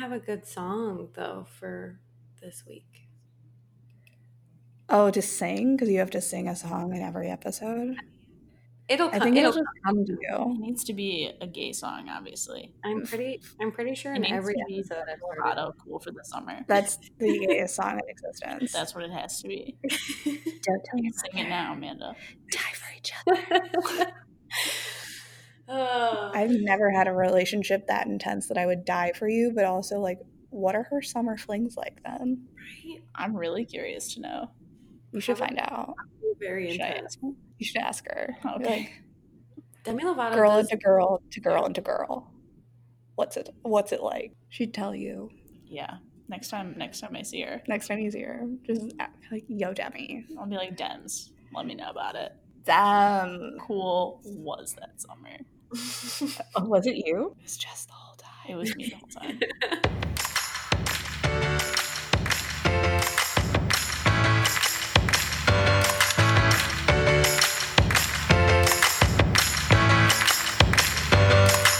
have a good song though for this week. Oh, to sing because you have to sing a song in every episode. It'll. I think it'll it'll just come to you. It needs to be a gay song, obviously. I'm pretty. I'm pretty sure It in needs every to be episode Colorado, cool for the summer. That's the gayest song in existence. That's what it has to be. Don't tell your Sing it now, Amanda. Die for each other. Oh. I've never had a relationship that intense that I would die for you, but also like, what are her summer flings like then? Right? I'm really curious to know. You should Probably- find out. Very Should intense. You should ask her. Okay. Like, Demi Lovato girl does into girl to girl into girl. What's it? What's it like? She'd tell you Yeah. Next time, next time I see her, next time you see her. Just like, yo, Demi. I'll be like, Dems, let me know about it. Damn. Cool was that summer? Oh, was it you? It was just the whole time. It was me the whole time.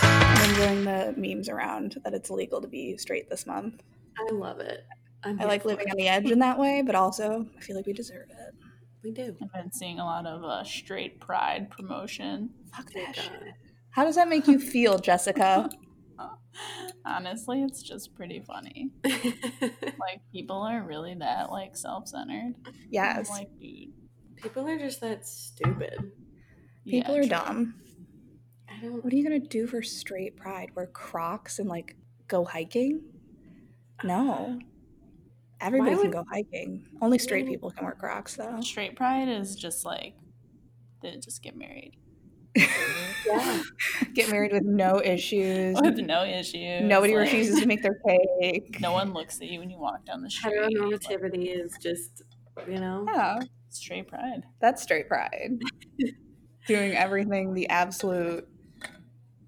I'm enjoying the memes around that it's illegal to be straight this month. I love it. I'm I like living it. on the edge in that way, but also I feel like we deserve it. We do. I've been seeing a lot of uh, straight pride promotion. Fuck Thank that shit. How does that make you feel, Jessica? Honestly, it's just pretty funny. Like people are really that like self-centered. Yes. I'm like, dude. People are just that stupid. People yeah, are true. dumb. I don't. What are you gonna do for straight pride? Wear Crocs and like go hiking? No. Everybody can go hiking. Only straight people can wear Crocs though. Straight pride is just like they just get married Yeah. Get married with no issues. with no issues. Nobody like, refuses to make their cake. No one looks at you when you walk down the street. like, is just, you know. Yeah, straight pride. that's straight pride. Doing everything the absolute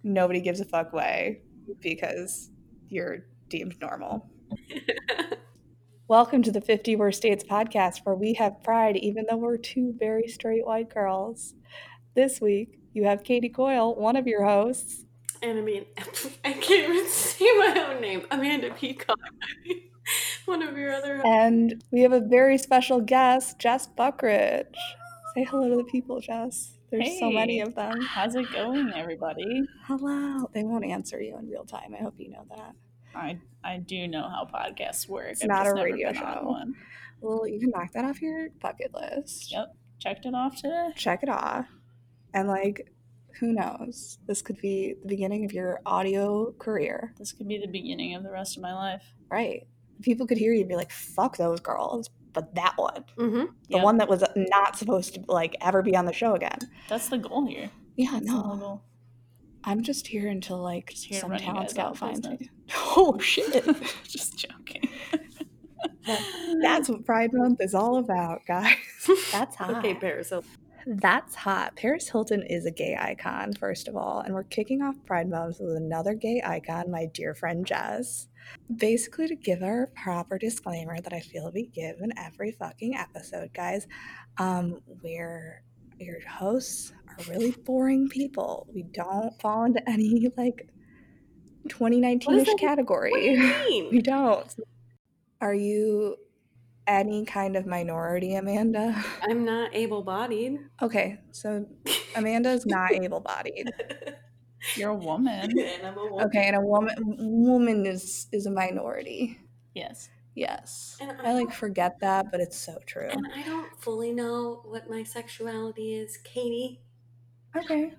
nobody gives a fuck way because you're deemed normal. Welcome to the 50 Worst Dates podcast, where we have pride even though we're two very straight white girls. This week, you have Katie Coyle, one of your hosts. And I mean, I can't even say my own name. Amanda Peacock. One of your other. And we have a very special guest, Jess Buckridge. Say hello to the people, Jess. There's so many of them. How's it going, everybody? Hello. They won't answer you in real time. I hope you know that. I I do know how podcasts work. It's I've not just a never radio been on show. One. Well, you can knock that off your bucket list. Yep, checked it off today. Check it off. And, like, who knows? This could be the beginning of your audio career, This could be the beginning of the rest of my life. right? People could hear you and be like, fuck those girls. But that one, Mm-hmm. the Yep, one that was not supposed to, like, ever be on the show again. that's the goal here. Yeah, That's the no. goal. I'm just here until, like, Just here some run talent scout finds me. Oh, shit. Just joking. That's what Pride Month is all about, guys. That's hot. Okay, Paris. So That's hot. Paris Hilton is a gay icon, first of all, and we're kicking off Pride Month with another gay icon, my dear friend Jess. Basically, to give our proper disclaimer that I feel we give in every fucking episode, guys, um, we're your hosts are really boring people. We don't fall into any like 2019 ish category. what do you mean? We don't. Are you any kind of minority, Amanda? I'm not able-bodied. Okay, so Amanda is not able-bodied. You're a woman. and I'm a woman. Okay, and a woman woman is is a minority. Yes. Yes. And I like forget that, but it's so true. And I don't fully know what my sexuality is, Katie. Okay.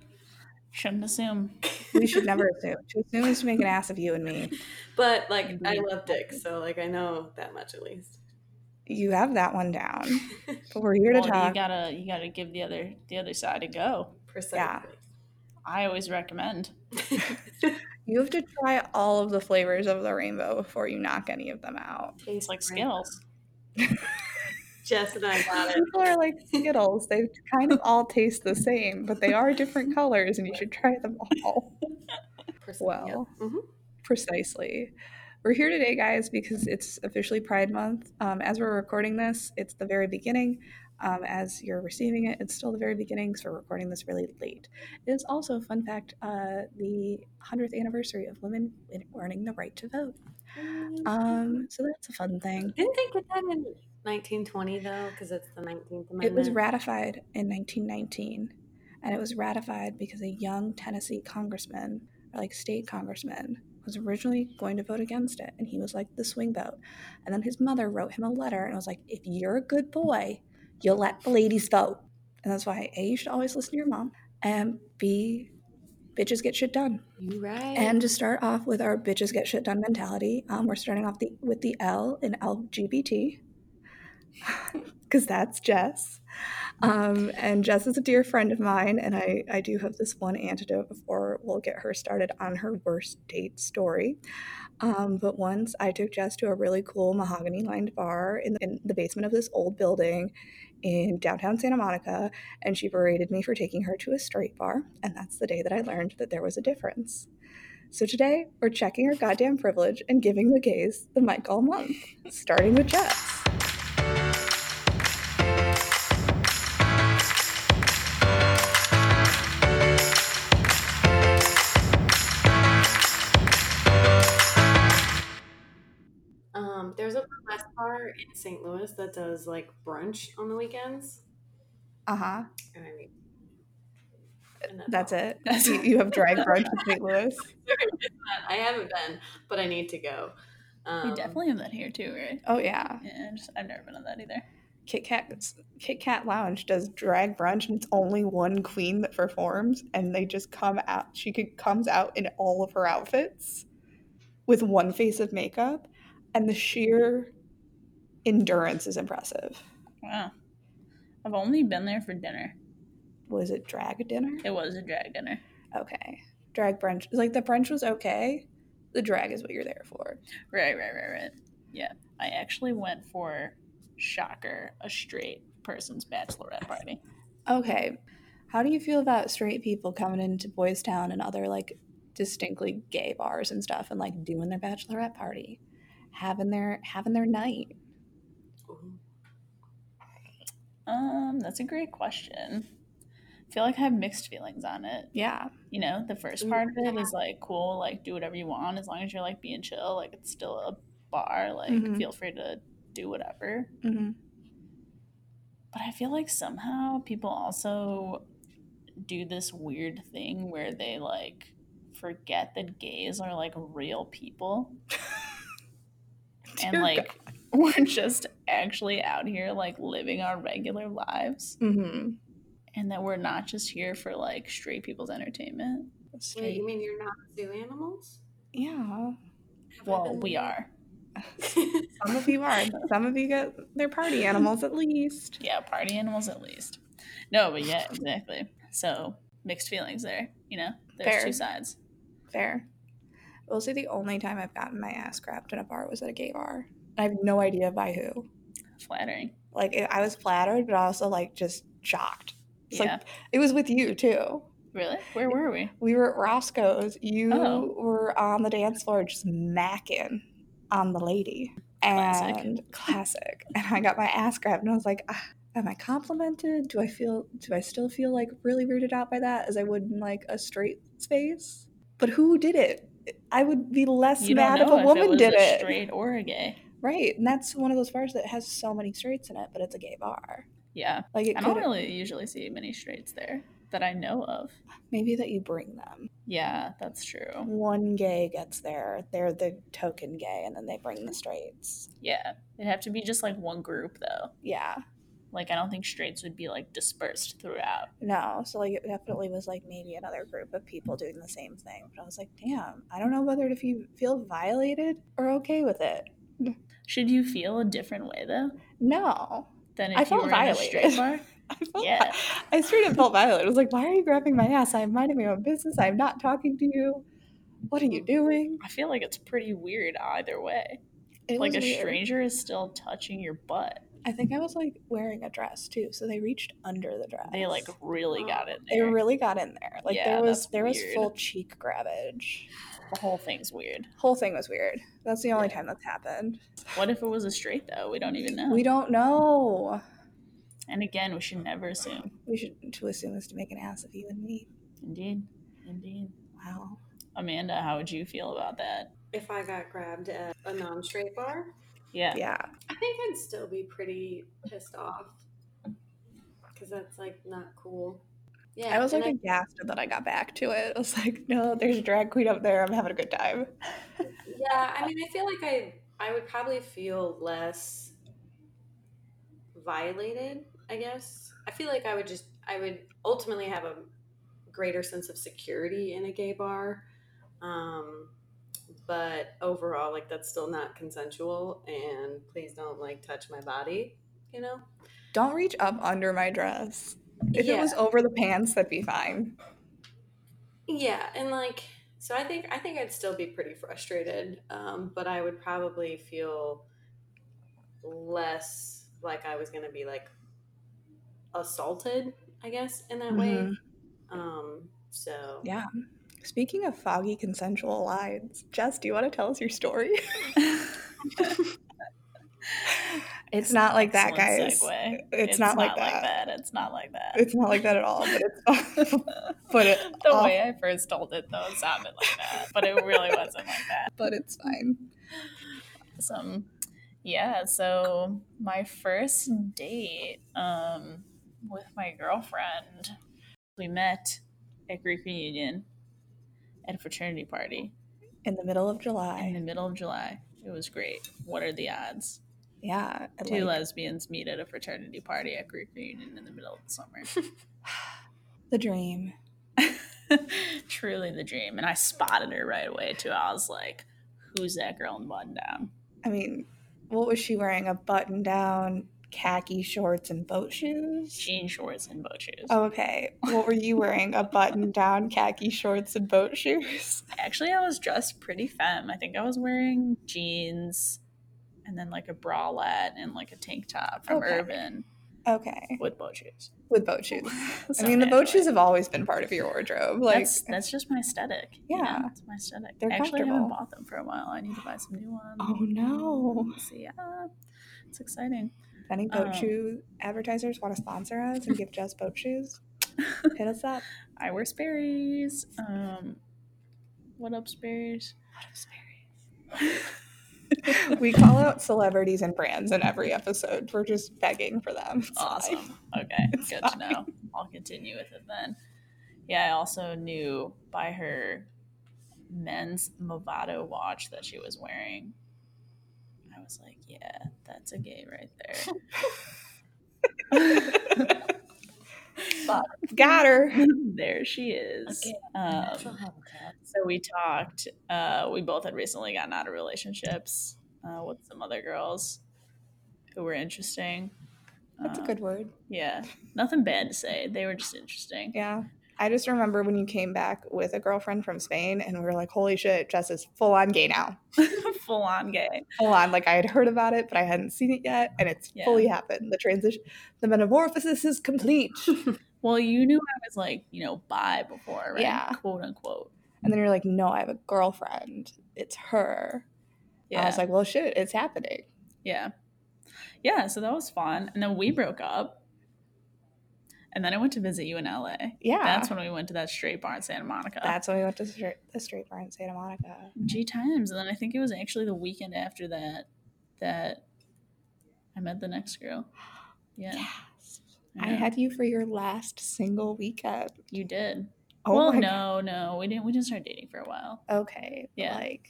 Shouldn't assume. We should never assume. To assume is to make an ass of you and me. But like, I love dicks, so like, I know that much at least. You have that one down. But we're here to talk. you gotta you gotta give the other the other side a go. Precisely. Yeah. I always recommend. You have to try all of the flavors of the rainbow before you knock any of them out. It's like Skittles. Jess and I got it. People are like Skittles. They kind of all taste the same, but they are different colors and you should try them all. Precisely. Well, Mhm. precisely. We're here today, guys, because it's officially Pride Month. Um, as we're recording this, it's the very beginning. Um, as you're receiving it, it's still the very beginning, so we're recording this really late. It is also, a fun fact, uh, the 100th anniversary of women earning the right to vote. Um, so that's a fun thing. Didn't they get that in 1920 though? Because it's the 19th Amendment. It was ratified in 1919, and it was ratified because a young Tennessee congressman, or like state congressman, was originally going to vote against it, and he was like the swing vote. And then his mother wrote him a letter and was like, "If you're a good boy, you'll let the ladies vote." And that's why a you should always listen to your mom, and b bitches get shit done. You right. And to start off with our bitches get shit done mentality, um, we're starting off the, with the L in LGBT because that's Jess. Um, and Jess is a dear friend of mine, and I, I do have this one antidote before we'll get her started on her worst date story. Um, but once I took Jess to a really cool mahogany lined bar in the, in the basement of this old building in downtown Santa Monica, and she berated me for taking her to a straight bar, and that's the day that I learned that there was a difference. So today, we're checking our goddamn privilege and giving the gays the mic all month, starting with Jess. Bar in St. Louis that does like brunch on the weekends. Uh huh. And I mean, and That's it. You, you have drag brunch in St. Louis. I haven't been, but I need to go. Um, we definitely have that here too, right? Oh yeah, Yeah, just, I've never been to that either. Kit Kat Kit Kat Lounge does drag brunch, and it's only one queen that performs, and they just come out. She could, comes out in all of her outfits with one face of makeup, and the sheer endurance is impressive. Wow. I've only been there for dinner. Was it drag dinner? It was a drag dinner. Okay, drag brunch. Like the brunch was okay. The drag is what you're there for. Right, right, right, right. Yeah. I actually went for shocker, a straight person's bachelorette party. Okay. How do you feel about straight people coming into Boys Town and other like distinctly gay bars and stuff and like doing their bachelorette party? Having their having their night. ooh. Um, that's a great question. I feel like I have mixed feelings on it. Yeah. You know, the first part of it is like cool, like do whatever you want as long as you're like being chill. Like it's still a bar, like Mhm. feel free to do whatever. hmm But I feel like somehow people also do this weird thing where they like forget that gays are like real people and like we're just actually out here like living our regular lives hmm and that we're not just here for like straight people's entertainment. Wait, you mean you're not zoo animals? Yeah. Have Well, been we are. Some of you are. Some of you get their party animals at least. Yeah, party animals at least. No, but yeah, exactly. So mixed feelings there. You know, there's Fair. two sides. Fair. I will say the only time I've gotten my ass grabbed in a bar was at a gay bar. I have no idea by who. Flattering. Like it, I was flattered, but also like just shocked. It's yeah. like it was with you too. really? Where were we? We were at Roscoe's. You Oh. were on the dance floor just macking on the lady. Classic. And classic. And I got my ass grabbed and I was like, ah, am I complimented? Do I feel do I still feel like really rooted out by that as I would in like a straight space? But who did it? I would be less You mad if a if woman it was did a it. straight or a gay. Right. And that's one of those bars that has so many straights in it, but it's a gay bar. Yeah. Like it I don't really usually see many straights there that I know of. maybe that you bring them. Yeah, that's true. One gay gets there, they're the token gay, and then they bring the straights. Yeah. It'd have to be just like one group though. Yeah. Like I don't think straights would be like dispersed throughout. No. So like it definitely was like maybe another group of people doing the same thing. But I was like, damn, I don't know whether to feel violated or okay with it. Should you feel a different way though No. than if I you felt were in a violated. straight bar? I felt Yeah. I straight up felt violated. I was like, why are you grabbing my ass? I'm minding my own business. I'm not talking to you. What are you doing? I feel like it's pretty weird either way. It like a weird. stranger is still touching your butt. I think I was like wearing a dress too, so they reached under the dress. They like really got it they really got in there. Like Yeah, there was there was full cheek grabbage. The whole thing's weird. Whole thing was weird. That's the only Yeah. time that's happened. What if it was a straight though? We don't even know. We don't know. And again, we should never assume. We should to assume is to make an ass of you and me. Indeed. Indeed. Wow. Amanda, how would you feel about that? if I got grabbed at a non-straight bar, Yeah. Yeah. I think I'd still be pretty pissed off because that's like not cool. Yeah, I was like aghast that I got back to it. I was like, no, there's a drag queen up there. I'm having a good time. yeah. I mean, I feel like I I would probably feel less violated. I guess I feel like I would just I would ultimately have a greater sense of security in a gay bar. Um, but overall, like that's still not consensual, and please don't like touch my body. You know. Don't reach up under my dress. If it was over the pants, that'd be fine. Yeah, and like so I think I think I'd still be pretty frustrated, um, but I would probably feel less like I was gonna be like assaulted, I guess, in that way. Mhm. Um, so Yeah. Speaking of foggy consensual lines, Jess, do you want to tell us your story? It's not like that, guys. segue. It's not like that. It's not like that. It's not like that at all, but it's but it the off- way I first told it though it sounded like that, but it really wasn't like that. but it's fine. Some, yeah. So my first date um, with my girlfriend, we met at Greek reunion at a fraternity party In the middle of July. in the middle of July. It was great. What are the odds? Yeah. Two like, lesbians meet at a fraternity party at Greek reunion in the middle of the summer. the dream. Truly the dream. And I spotted her right away too. I was like, who's that girl in button down? I mean, what was she wearing? A button down, khaki shorts, and boat shoes? Jean shorts and boat shoes. Oh, okay. What were you wearing? A button down, khaki shorts, and boat shoes? Actually, I was dressed pretty femme. I think I was wearing jeans and then like a bralette and like a tank top from Okay. Urban Okay. with boat shoes. With boat shoes. So I mean, the boat shoes have always been part of your wardrobe. Like, that's that's just my aesthetic. you know? Yeah. it's my aesthetic. They're I actually haven't bought them for a while. I need to buy some new ones. oh no. So yeah, it's exciting. If any boat Um, shoe advertisers want to sponsor us and give Jess boat shoes, hit us up. I wear Sperry's. Um, what up, Sperry's? what up, Sperry's? we call out celebrities and brands in every episode. We're just begging for them. It's fine. Awesome. Okay, It's good to know. I'll continue with it then. Yeah, I also knew by her men's Movado watch that she was wearing. I was like, yeah, that's a gay right there. Got her. there she is. Um, so we talked. Uh, we both had recently gotten out of relationships uh, with some other girls who were interesting. That's a Um, good word. Yeah, nothing bad to say. They were just interesting. Yeah. I just remember when you came back with a girlfriend from Spain and we were like, holy shit, Jess is full on gay now. Full on gay. Full on. Like I had heard about it, but I hadn't seen it yet. And it's Yeah. fully happened. The transition, the metamorphosis is complete. Well, you knew I was like, you know, bi before, right? Yeah. Quote unquote. And then you're like, no, I have a girlfriend. It's her. Yeah. I was like, well, shit, it's happening. yeah. Yeah. So that was fun. And then we broke up. And then I went to visit you in LA. Yeah. That's when we went to that straight bar in Santa Monica. That's when we went to the straight bar in Santa Monica. G times. And then I think it was actually the weekend after that that I met the next girl. Yeah. Yes. I had you for your last single weekend. You did. Oh well, no, no, we didn't. We didn't start dating for a while. Okay. Yeah. Like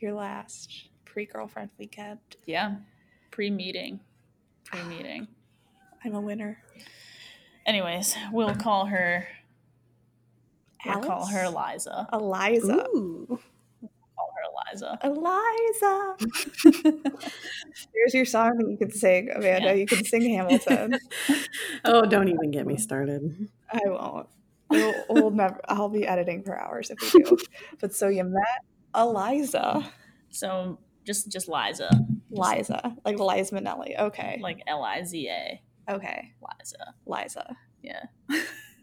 your last pre girlfriend weekend. Yeah, pre-meeting, pre-meeting. I'm a winner. Anyways, we'll call her. We'll call her Alice? Liza. Eliza. Ooh. Call her Eliza. Eliza. Here's your song that you can sing, Amanda. Yeah. You can sing Hamilton. oh, don't even get me started. I won't. We'll, we'll never. I'll be editing for hours if we do. but so you met Eliza, So just just Liza, Liza, like Liza Minnelli. Okay. like L I Z A, Okay. Liza. Liza. Yeah.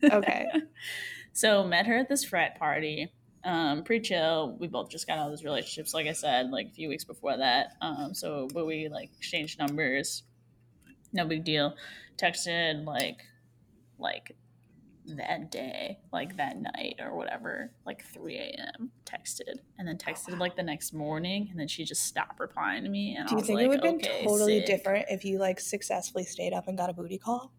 Okay. so met her at this frat party. Um, pretty chill. We both just got out of those relationships, like I said, like a few weeks before that. Um, so but we like exchanged numbers. No big deal. Texted like like that day, like that night or whatever, like 3 a.m. texted and then texted like the next morning and then she just stopped replying to me and Do you think like, it would have okay, been totally sick. different if you like successfully stayed up and got a booty call?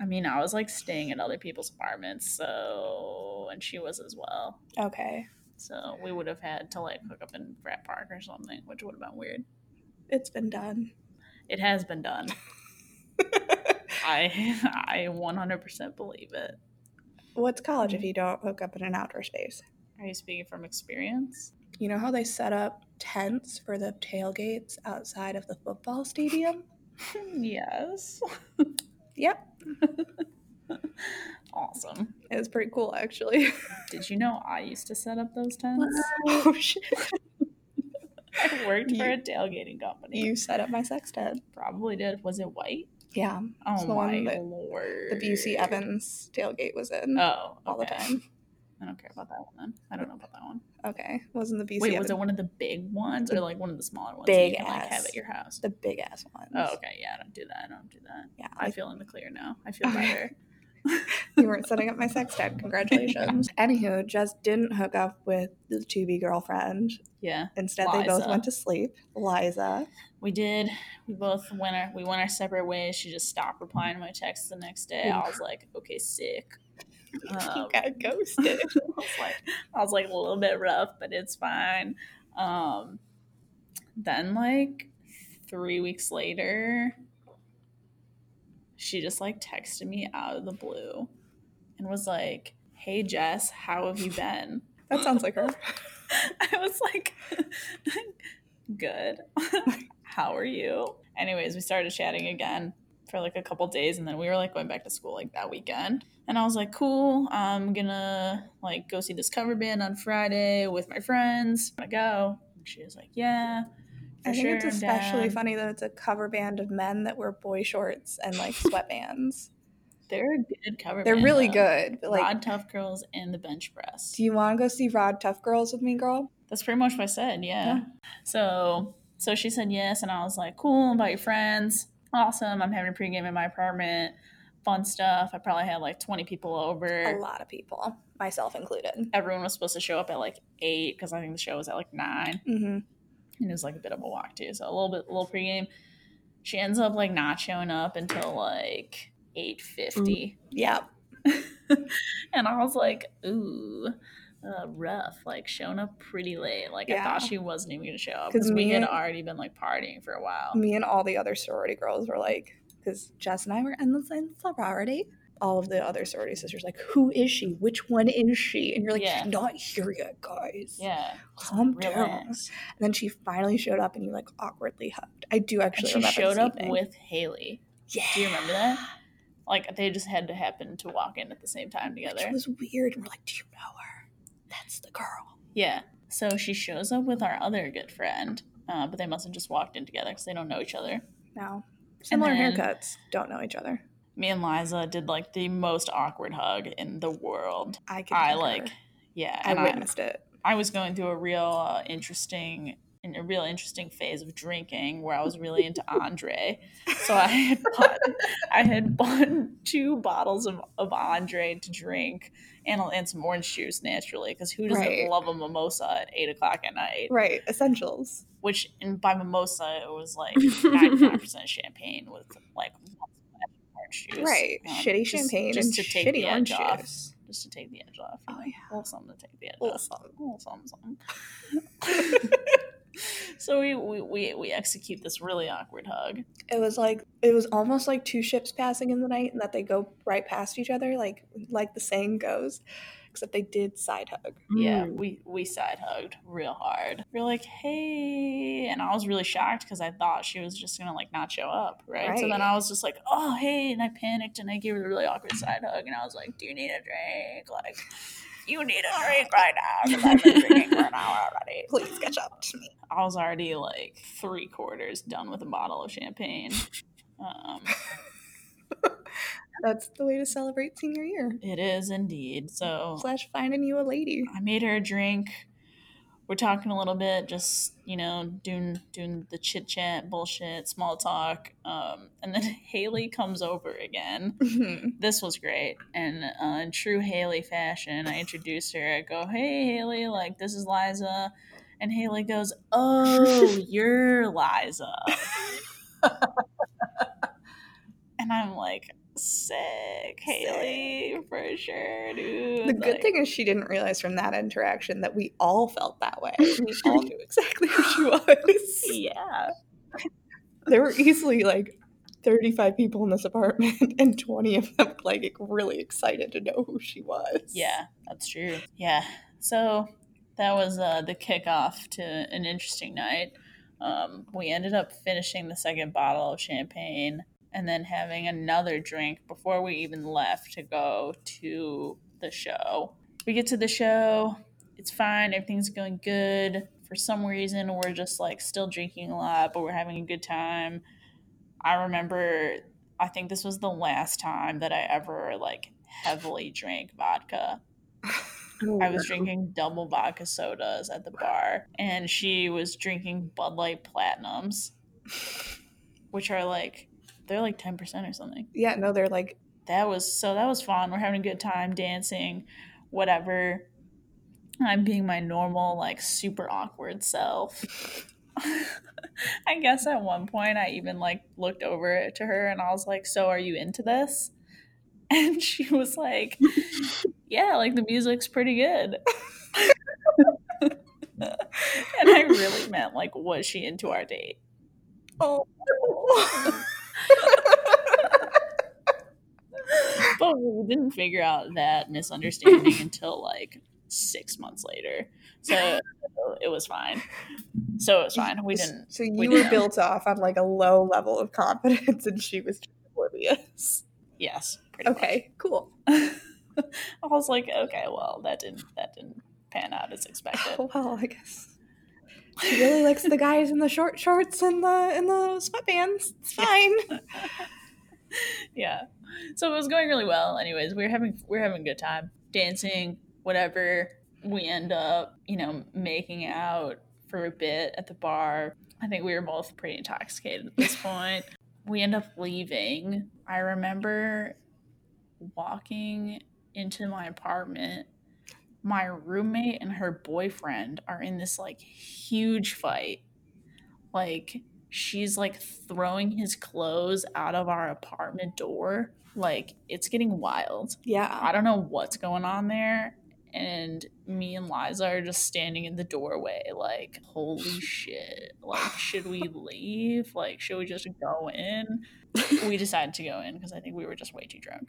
I mean, I was like staying at other people's apartments, so and she was as well. Okay. So we would have had to like hook up in frat park or something, which would have been weird. It's been done. It has been done. I I 100% believe it. What's college if you don't hook up in an outdoor space? Are you speaking from experience? You know how they set up tents for the tailgates outside of the football stadium? yes. Yep. awesome. It was pretty cool actually. Did you know I used to set up those tents? oh shit. I worked for a tailgating company. You set up my sex tent. probably did. Was it white? Yeah. Oh the one my that lord. The Busey Evans tailgate was in Oh, all the time. I don't care about that one then. I don't know about that one. Okay. Wasn't the Busey Wait, Evans was it one of the big ones or like one of the smaller ones Big that you can like have at your house? the big ass ones? Oh, okay. Yeah, I don't do that. I don't do that. Yeah. I Like, feel in the clear now. I feel Okay. better. you weren't setting up my sex tent. Congratulations. Anywho, just didn't hook up with the to be girlfriend. Yeah, Instead, they both went to sleep. Liza. We did. We both went our we went our separate ways. She just stopped replying to my texts the next day. I was like, okay, sick. Um, got ghosted. I was like, I was like a little bit rough, but it's fine. Um, then like three weeks later, she just like texted me out of the blue and was like, "Hey Jess, how have you been?" that sounds like her. I was like, "Good. How are you?" Anyways, we started chatting again for like a couple days and then we were like going back to school like that weekend and i was like cool i'm gonna like go see this cover band on friday with my friends i go and she was like yeah I think sure, it's especially down." funny that it's a cover band of men that wear boy shorts and like sweatbands. they're a good cover band. They're band, really though. good. Like, Rod Tuffcurls and the bench press do you want to go see Rod Tuffcurls with me, girl? that's pretty much what i said yeah. Yeah. so so she said yes and i was like cool invite your friends awesome i'm having a pregame in my apartment fun stuff i probably had like 20 people over A lot of people, myself included. everyone was supposed to show up at like eight because I think the show was at like nine, hmm and it was like a bit of a walk too. So a little bit, a little pregame. She ends up like not showing up until like eight fifty, Yeah. and I was like, ooh. Uh, rough, like showing up pretty late. Like I thought she wasn't even gonna show up 'Cause because we had and- already been like partying for a while. Me and all the other sorority girls were like, because Jess and I were in the same sorority. All of the other sorority sisters like, who is she? Which one is she? And you're like, Yeah. she's not here yet, guys. Yeah, Calm down. relax. And then she finally showed up, and you like awkwardly hugged. I do And actually she remember showed up evening. with Haley. Yeah. Do you remember that? Like they just had to happen to walk in at the same time together. Which was weird. And we're like, do you know her? That's the girl. Yeah. So she shows up with our other good friend, uh, but they must have just walked in together because they don't know each other. No. Similar haircuts. Don't know each other. Me and Liza did like the most awkward hug in the world. I can. I like, yeah, I and I, witnessed it. I was going through a real uh, interesting, in a real interesting phase of drinking where I was really into Andre. So I had bought, I had bought two bottles of, of Andre to drink and, and some orange juice naturally because who doesn't Right. love a mimosa at eight o'clock at night? Right. Essentials. which and by mimosa it was like 95% champagne with like one splash of orange juice. Right. Um, Shitty just- champagne just and to take shitty the orange edge off. juice. Just to take the edge off. Oh, You know? yeah. A little something to take the edge off. something. A little something, something. so we, we, we, we execute this really awkward hug. It was like it was almost like two ships passing in the night, and that they go right past each other, like like the saying goes. Except they did side hug. Yeah, Mm. we, we side hugged real hard. We are like, hey. And I was really shocked because I thought she was just going to like not show up. Right? So then I was just like, oh, hey. And I panicked and I gave her a really awkward side hug. And I was like, do you need a drink? Like, you need a drink right now because I've been drinking for an hour already. Please catch up to me. I was already like three quarters done with a bottle of champagne. Um, That's the way to celebrate senior year. it is indeed. So Slash finding you a lady. I made her a drink. We're talking a little bit, just you know, doing doing the chit chat, bullshit, small talk, um, and then Haley comes over again. Mhm. This was great, and uh, in true Haley fashion, I introduced her. I go, "Hey, Haley, like this is Liza," and Haley goes, "Oh, you're Liza," and I'm like, "Sick, Haley, for sure, dude." The good Like, thing is she didn't realize from that interaction that we all felt that way. We all knew exactly who she was. yeah. There were easily like 35 people in this apartment, and 20 of them like really excited to know who she was. Yeah, that's true. Yeah. So that was uh, the kickoff to an interesting night. Um, we ended up finishing the second bottle of champagne and then having another drink before we even left to go to the show. We get to the show, it's fine, everything's going good. For some reason, we're just like still drinking a lot, but we're having a good time. I remember, I think this was the last time that I ever like heavily drank vodka. Oh, I was drinking double vodka sodas at the bar, and she was drinking Bud Light Platinums, which are like they're like ten percent or something. Yeah, no, they're like, That was so that was fun. We're having a good time dancing, whatever. I'm being my normal like super awkward self. I guess at one point I even like looked over to her and I was like, "So are you into this?" And she was like, "Yeah, like the music's pretty good." and I really meant like, was she into our date? oh. But we didn't figure out that misunderstanding until like six months later. So it was fine. So it was fine. We didn't. So you we were built off on like a low level of confidence, and she was just oblivious. Yes. Pretty much. Okay, cool. I was like, okay, well, that didn't that didn't pan out as expected. Well, I guess she really likes the guys in the short shorts and the and the sweatbands. It's fine. yeah. So it was going really well. Anyways, we are having we are having a good time dancing, whatever. We end up, you know, making out for a bit at the bar. I think we were both pretty intoxicated at this point. We end up leaving. I remember walking into my apartment. My roommate and her boyfriend are in this like huge fight. Like she's like throwing his clothes out of our apartment door. Like it's getting wild. Yeah. I don't know what's going on there. And me and Liza are just standing in the doorway, like, holy shit. Like, should we leave? Like, should we just go in? We decided to go in because I think we were just way too drunk.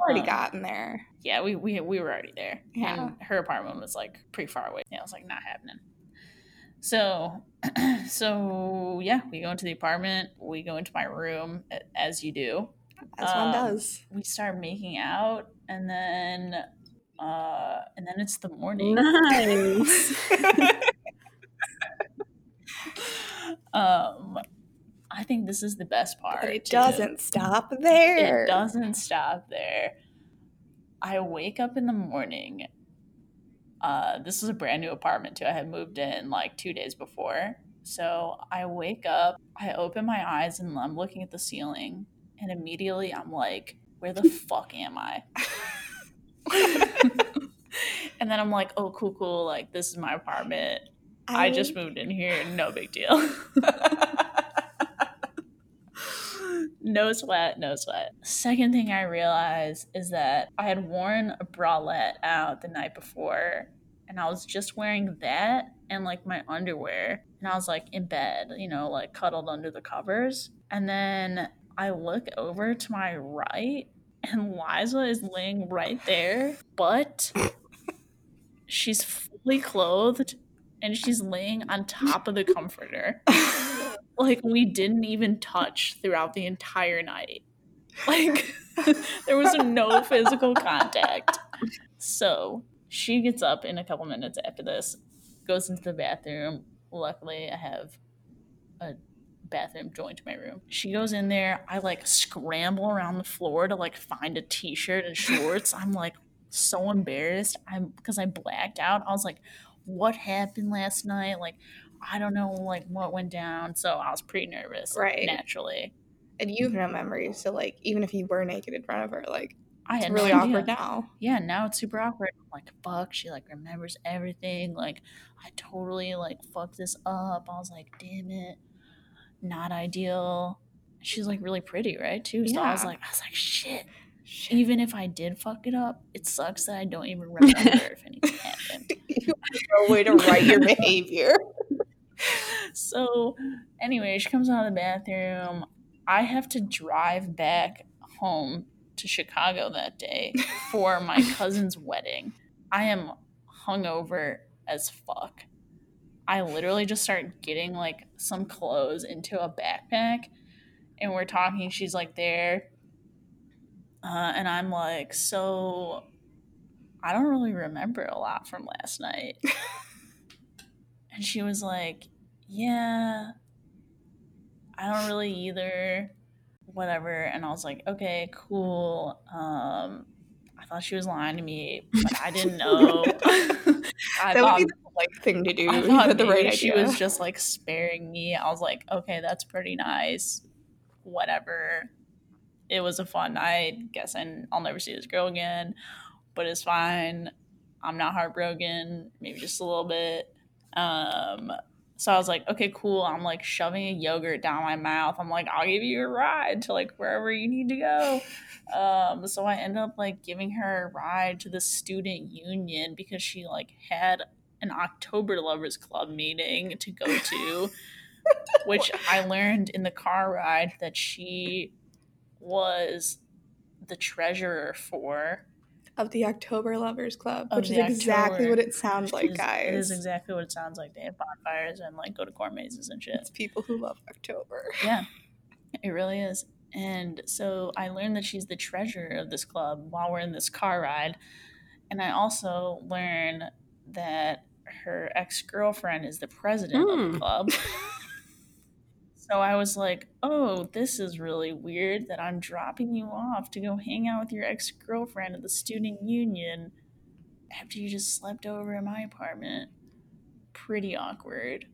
Already Um, gotten there. Yeah, we, we, we were already there. Yeah. And her apartment was like pretty far away. Yeah, it was like not happening. So, so yeah, we go into the apartment. We go into my room, as you do. As one um, does. we start making out and then uh and then it's the morning Nice. um i think this is the best part But it too. doesn't stop there. it doesn't stop there i wake up in the morning uh this was a brand new apartment too i had moved in like two days before so i wake up i open my eyes and i'm looking at the ceiling and immediately i'm like where the fuck am i and then i'm like oh cool cool like this is my apartment I just moved in here, no big deal. no sweat, no sweat. Second thing I realized is that I had worn a bralette out the night before, and I was just wearing that and like my underwear, and I was like in bed, you know, like cuddled under the covers. And then I look over to my right, and Liza is laying right there, but she's fully clothed and she's laying on top of the comforter. Like we didn't even touch throughout the entire night. Like there was no physical contact. So she gets up in a couple minutes after this, goes into the bathroom. Luckily, I have a bathroom joined to my room. She goes in there. I like scramble around the floor to like find a t-shirt and shorts. I'm like so embarrassed. I'm because I blacked out. I was like, what happened last night? Like, I don't know, like, what went down. So I was pretty nervous, Right. naturally. And you have no memory, so like even if you were naked in front of her, like I it's had really no awkward idea. now. Yeah, now it's super awkward. I'm like, fuck, she like remembers everything. Like, I totally like fucked this up. I was like, damn it, not ideal. She's like really pretty, right? Too. So I was like, I was like, shit. Shit. Even if I did fuck it up, it sucks that I don't even remember if anything happened. no way to write your behavior. So, anyway, she comes out of the bathroom. I have to drive back home to Chicago that day for my cousin's wedding. I am hungover as fuck. I literally just start getting like some clothes into a backpack, and we're talking. She's like there, uh, and I'm like, so I don't really remember a lot from last night. and she was like, yeah, I don't really either. Whatever. And I was like, okay, cool. Um, I thought she was lying to me, but I didn't know. I that thought, would be the like thing to do. I thought the right maybe idea. she was just like sparing me. I was like, okay, that's pretty nice. Whatever. It was a fun night. Guess I'll never see this girl again, but it's fine. I'm not heartbroken. Maybe just a little bit. Um, so I was like, okay, cool. I'm like shoving a yogurt down my mouth. I'm like, I'll give you a ride to like wherever you need to go. Um, so I end up like giving her a ride to the student union because she like had an October Lovers Club meeting to go to, which I learned in the car ride that she was the treasurer for. Of the October Lovers Club, Of which is exactly October- what it sounds like, is- guys. It is exactly what it sounds like. They have bonfires and like go to corn mazes and shit. It's people who love October. Yeah, it really is. And so I learned that she's the treasurer of this club while we're in this car ride. And I also learn that her ex girlfriend is the president of Hmm. the club. so I was like, oh, this is really weird that I'm dropping you off to go hang out with your ex girlfriend at the student union after you just slept over in my apartment. Pretty awkward.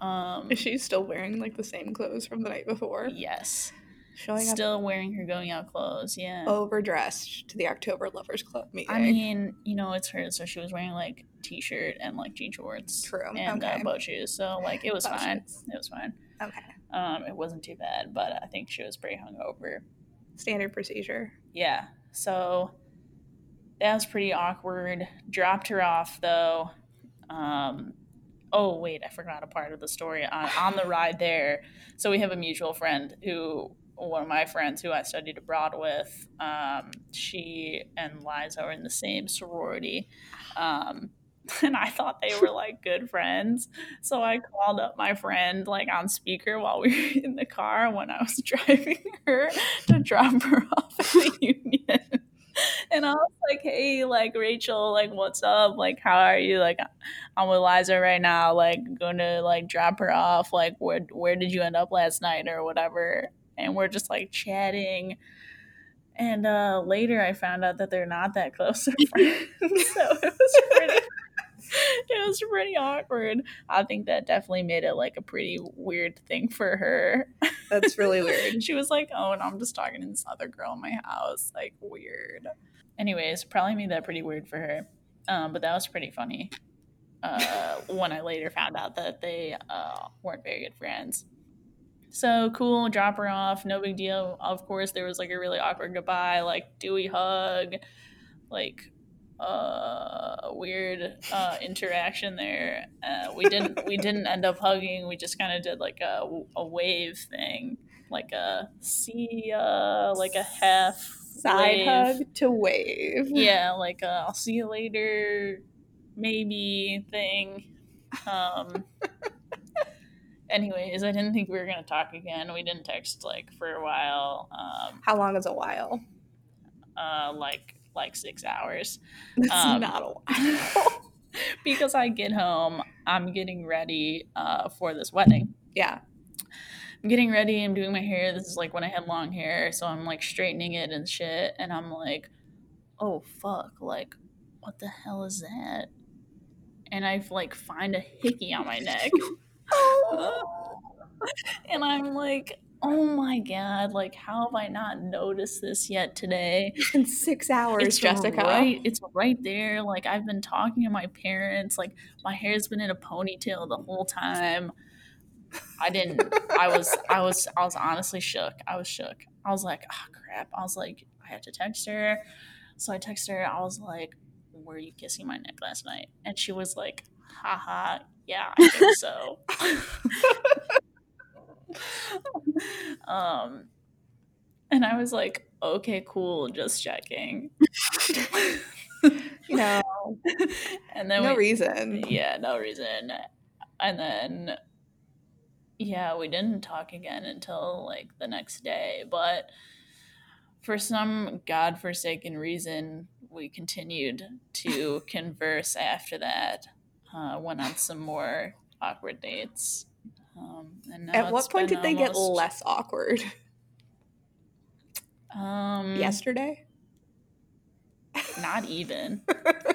Um, Is she still wearing like the same clothes from the night before? yes. Showing up Still wearing her going out clothes, yeah. overdressed to the October Lovers Club meeting. I mean, you know, it's her, so she was wearing like t-shirt and like jean shorts, True, and okay. uh, boat shoes. So like, it was Boat fine. shoes. It was fine. okay, Um, it wasn't too bad, but I think she was pretty hungover. standard procedure. Yeah. So that was pretty awkward. Dropped her off though. Um, oh wait, I forgot a part of the story on, on the ride there. So we have a mutual friend who one of my friends who I studied abroad with. Um, she and Liza are in the same sorority. Um, and I thought they were like good friends. So I called up my friend like on speaker while we were in the car when I was driving her to drop her off at the union. And I was like, hey, like Rachel, like what's up? Like how are you? Like I'm with Liza right now, like gonna like drop her off. Like where where did you end up last night or whatever? And we're just like chatting. And uh later I found out that they're not that close of friends. so it was pretty it was pretty awkward. I think that definitely made it like a pretty weird thing for her. That's really weird. she was like, "Oh, and I'm just talking to this other girl in my house." Like weird. Anyways, probably made that pretty weird for her. Um, but that was pretty funny. Uh, when I later found out that they uh, weren't very good friends. So cool, drop her off, no big deal. Of course, there was like a really awkward goodbye, like dewy hug, like uh weird uh interaction there uh we didn't we didn't end up hugging we just kind of did like a, a wave thing like a see uh like a half Side wave. hug to wave. yeah like a i'll see you later maybe thing um anyways i didn't think we were gonna talk again we didn't text like for a while um How long is a while? uh like like six hours That's Um, not a while. because I get home, I'm getting ready uh, for this wedding. yeah. I'm getting ready. I'm doing my hair. This is like when I had long hair, so I'm like straightening it and shit. And I'm like, oh fuck, like, what the hell is that? and I like find a hickey on my neck. oh. and I'm like, oh my god, like how have I not noticed this yet today? In six hours, It's Jessica. right, it's right there. Like I've been talking to my parents. Like my hair's been in a ponytail the whole time. I didn't. I was. I was. I was honestly shook. I was shook. I was like, oh crap. I was like, I have to text her. So I texted her. I was like, were you kissing my neck last night? And she was like, haha, yeah, I think so. um, and I was like, okay, cool, just checking. No, and then no we, reason. yeah, no reason. And then, yeah, we didn't talk again until like the next day. But for some godforsaken reason, we continued to converse after that. Uh, went on some more awkward dates. Um, and now At what point did they get less awkward? Um, Yesterday? not even.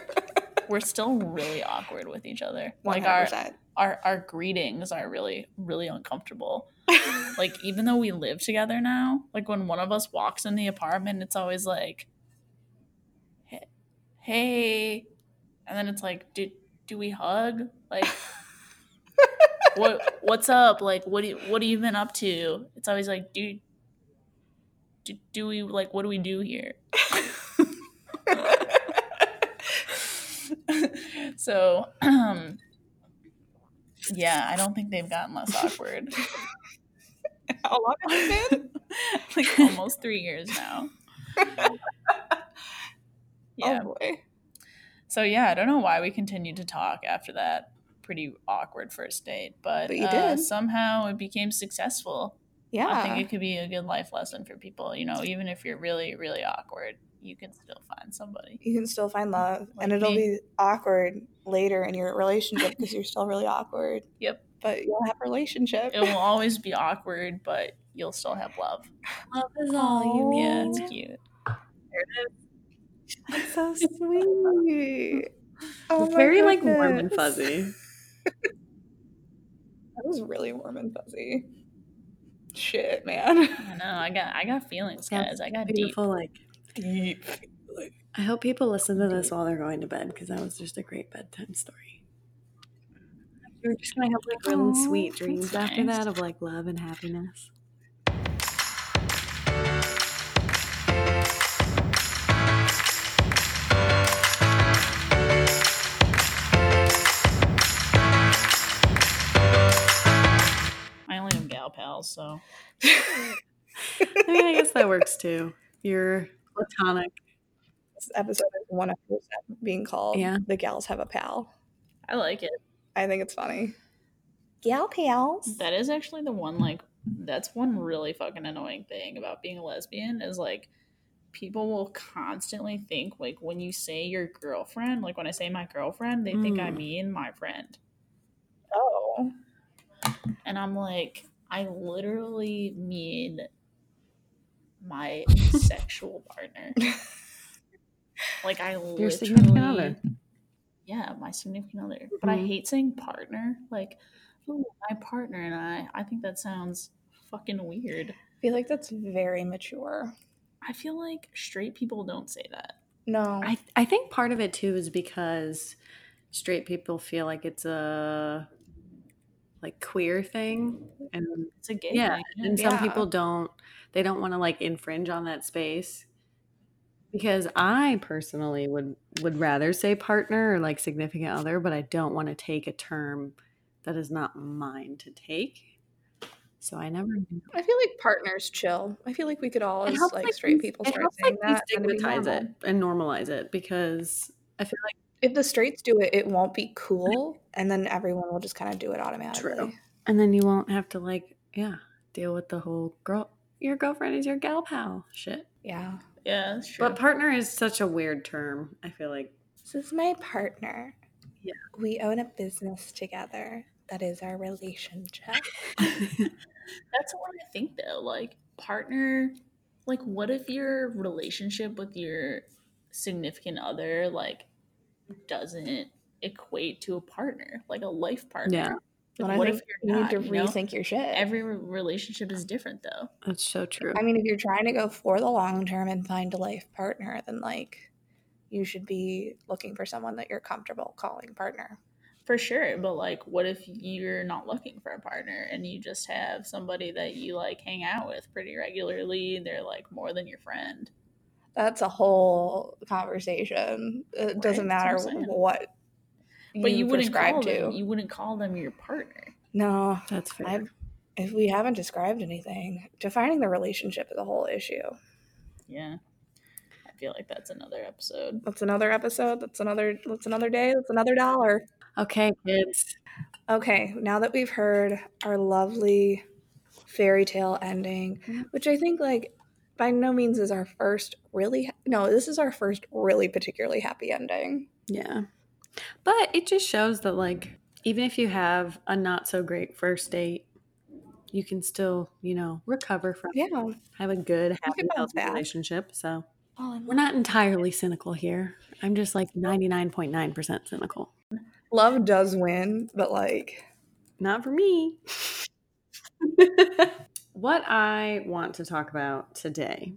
We're still really awkward with each other. Like 100%. our our our greetings are really really uncomfortable. like even though we live together now, like when one of us walks in the apartment, it's always like, "Hey,", hey. and then it's like, do do we hug? Like, what what's up? Like, what do you, what have you been up to? It's always like, do do, do we like what do we do here? so, um, yeah, I don't think they've gotten less awkward. How long has it been? like almost three years now. Yeah. Oh boy. So yeah, I don't know why we continued to talk after that pretty awkward first date, but, But you uh, did. somehow it became successful. Yeah. I think it could be a good life lesson for people. You know, even if you're really, really awkward, you can still find somebody. you can still find love, Like and it'll me. be awkward later in your relationship because you're still really awkward. Yep. But you'll have a relationship. It will always be awkward, but you'll still have love. Love is all you need. Yeah, it's cute. That's so sweet. Oh It's my very like warm and fuzzy. That was really warm and fuzzy. Shit, man. I know. I got, I got feelings, guys. I got deep. Like. Deep. I hope people listen to this while they're going to bed because that was just a great bedtime story. You're just gonna have like really sweet dreams after nice. that of like love and happiness. That works too. You're platonic. This episode is one of being called Yeah. The Gals Have a Pal. I like it. I think it's funny. Gal pals. That is actually the one like that's one really fucking annoying thing about being a lesbian is like people will constantly think like when you say your girlfriend, like when I say my girlfriend, they think I Mm. mean my friend. Oh. And I'm like, I literally mean my sexual partner. Like I literally Your significant other. Yeah, my significant other. But I Mhm. hate saying partner. Like, oh, my partner and I. I think that sounds fucking weird. I feel like that's very mature. I feel like straight people don't say that. No. I I think part of it too is because straight people feel like it's a like queer thing and It's a gay yeah, thing. and some people don't they don't want to like infringe on that space because i personally would would rather say partner or like significant other but i don't want to take a term that is not mine to take so i never I feel like partners chill. I feel like we could all, as like like, straight people, start helps, saying like, that. and it'd be destigmatize normal. it and normalize it because i feel like If the straights do it, it won't be cool, and then everyone will just kind of do it automatically. True. and then you won't have to like yeah deal with the whole girl your girlfriend is your gal pal shit Yeah. Yeah, that's but partner is such a weird term i feel like This is my partner. Yeah. We own a business together. That is our relationship. That's what I think though. Like partner, like what if your relationship with your significant other like doesn't equate to a partner, like a life partner. Yeah. Like, But I what think if you're you not? need to you know? rethink your shit. Every re- relationship is different, though. That's so true. I mean, if you're trying to go for the long term and find a life partner, then like you should be looking for someone that you're comfortable calling partner. For sure, but like, what if you're not looking for a partner and you just have somebody that you like hang out with pretty regularly? They're like more than your friend. That's a whole conversation. It doesn't Right, that's matter what I'm saying. what you, But you wouldn't prescribe call to. them. You wouldn't call them your partner. no, That's fair. I, if we haven't described anything, defining the relationship is a whole issue. Yeah, I feel like that's another episode. That's another episode. That's another. That's another day. That's another dollar. okay, kids. Okay, now that we've heard our lovely fairy tale ending, mm-hmm. which I think like by no means is our first really no, this is our first really particularly happy ending. Yeah. But it just shows that, like, even if you have a not so great first date, you can still, you know, recover from it, Yeah. have a good, happy, healthy relationship. So Oh, we're not entirely cynical here. I'm just like 99.9% cynical. Love does win, but like Not for me. what I want to talk about today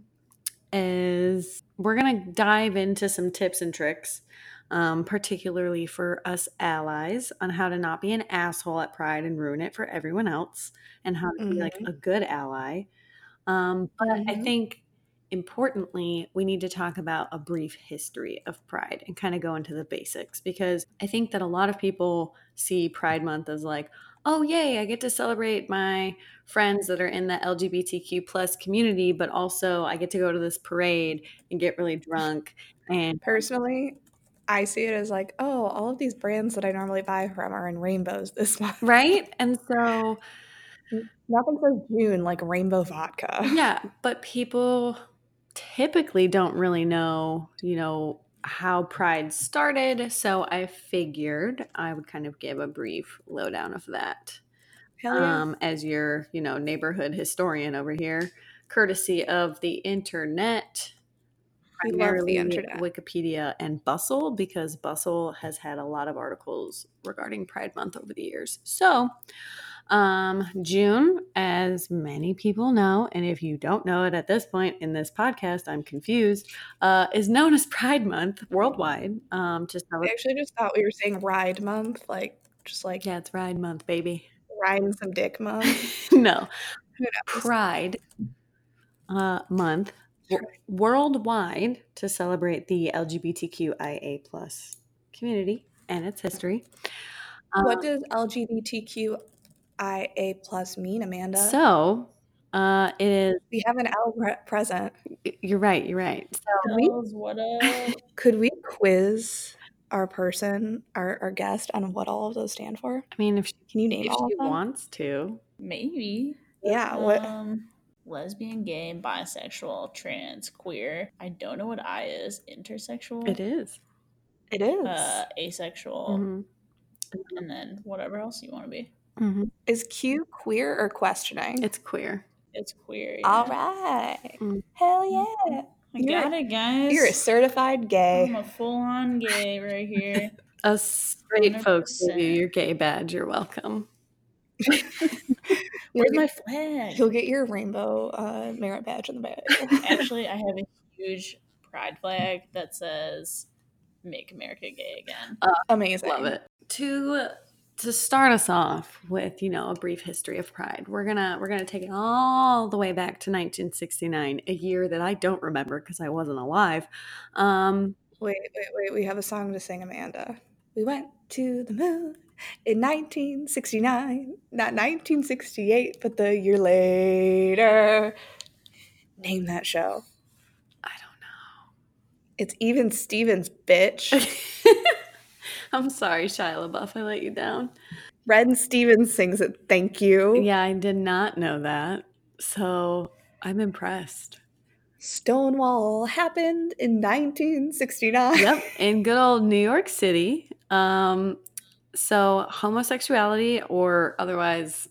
is we're going to dive into some tips and tricks, um, particularly for us allies, on how to not be an asshole at Pride and ruin it for everyone else, and how to be like a good ally. Um, but I Mhm. think importantly, we need to talk about a brief history of Pride and kind of go into the basics because I think that a lot of people see Pride Month as like, oh yay, I get to celebrate my friends that are in the LGBTQ plus community, but also I get to go to this parade and get really drunk and personally, I see it as like, oh, all of these brands that I normally buy from are in rainbows this month. right. And so Nothing says June like rainbow vodka. yeah, but people typically don't really know, you know, how Pride started. So I figured I would kind of give a brief lowdown of that. Yeah. um, as your, you know, neighborhood historian over here, courtesy of the internet, We primarily internet. Wikipedia and Bustle, because Bustle has had a lot of articles regarding Pride Month over the years. So, um, June, as many people know, and if you don't know it at this point in this podcast, I'm confused, uh, is known as Pride Month worldwide. Um, to I actually just thought we were saying ride month, like just like Yeah, it's Pride Month, baby. riding some dick month. no, Pride uh, Month. Worldwide to celebrate the LGBTQIA plus community and its history. what Um, does LGBTQIA plus mean, Amanda? so uh, it is. we have an L present. You're right. You're right. So we- what up? Could we quiz our person, our, our guest, on what all of those stand for? I mean, if she, Can you name if all she of them? wants to, Maybe. Yeah. What? Lesbian, gay, bisexual, trans, queer. I don't know what I is. Intersexual. it is. It is. Uh, asexual, Mhm. and then whatever else you want to be. Mhm. is Q queer or questioning? It's queer. It's queer. all yeah. right. Mm. Hell yeah. I You're- got it, guys. You're a certified gay. I'm a full-on gay right here. Us straight folks give you 100%. your gay badge. You're welcome. Where's You'll my get, flag? you'll get your rainbow uh, merit badge in the back. Actually, I have a huge pride flag that says "Make America Gay Again." Amazing. Love it. To to start us off with, you know, a brief history of Pride. We're gonna we're gonna take it all the way back to 1969, a year that I don't remember because I wasn't alive. Um, Wait, wait, wait. We have a song to sing, Amanda. We went to the moon in 1969, not 1968, but the year later. Name that show. I don't know. It's even Stevens, bitch. I'm sorry, Shia LaBeouf. I let you down. Ren Stevens sings it. Thank you. Yeah, I did not know that. So I'm impressed. Stonewall happened in 1969. yep, in good old New York City. Um, so homosexuality, or otherwise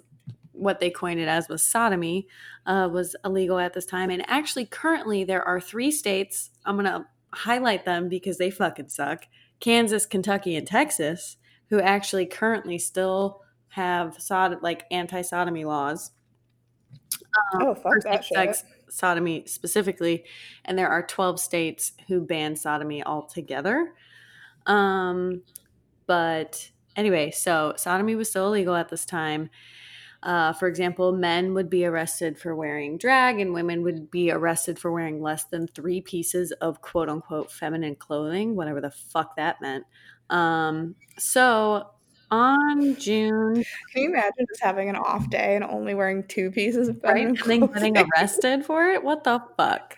what they coined it as was sodomy, uh, was illegal at this time. And actually, currently, there are three states. I'm gonna highlight them because they fucking suck: Kansas, Kentucky, and Texas, who actually currently still have sod- like anti-sodomy laws. Um, oh, fuck that sex sodomy specifically, and there are 12 states who ban sodomy altogether. Um, but anyway, so sodomy was still illegal at this time. Uh, for example, men would be arrested for wearing drag, and women would be arrested for wearing less than three pieces of quote unquote feminine clothing, whatever the fuck that meant. Um, so on June. Can you imagine just having an off day and only wearing two pieces of feminine right? clothing? And then getting arrested for it? What the fuck?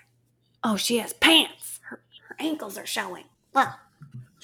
Oh, she has pants. Her, her ankles are showing. Well,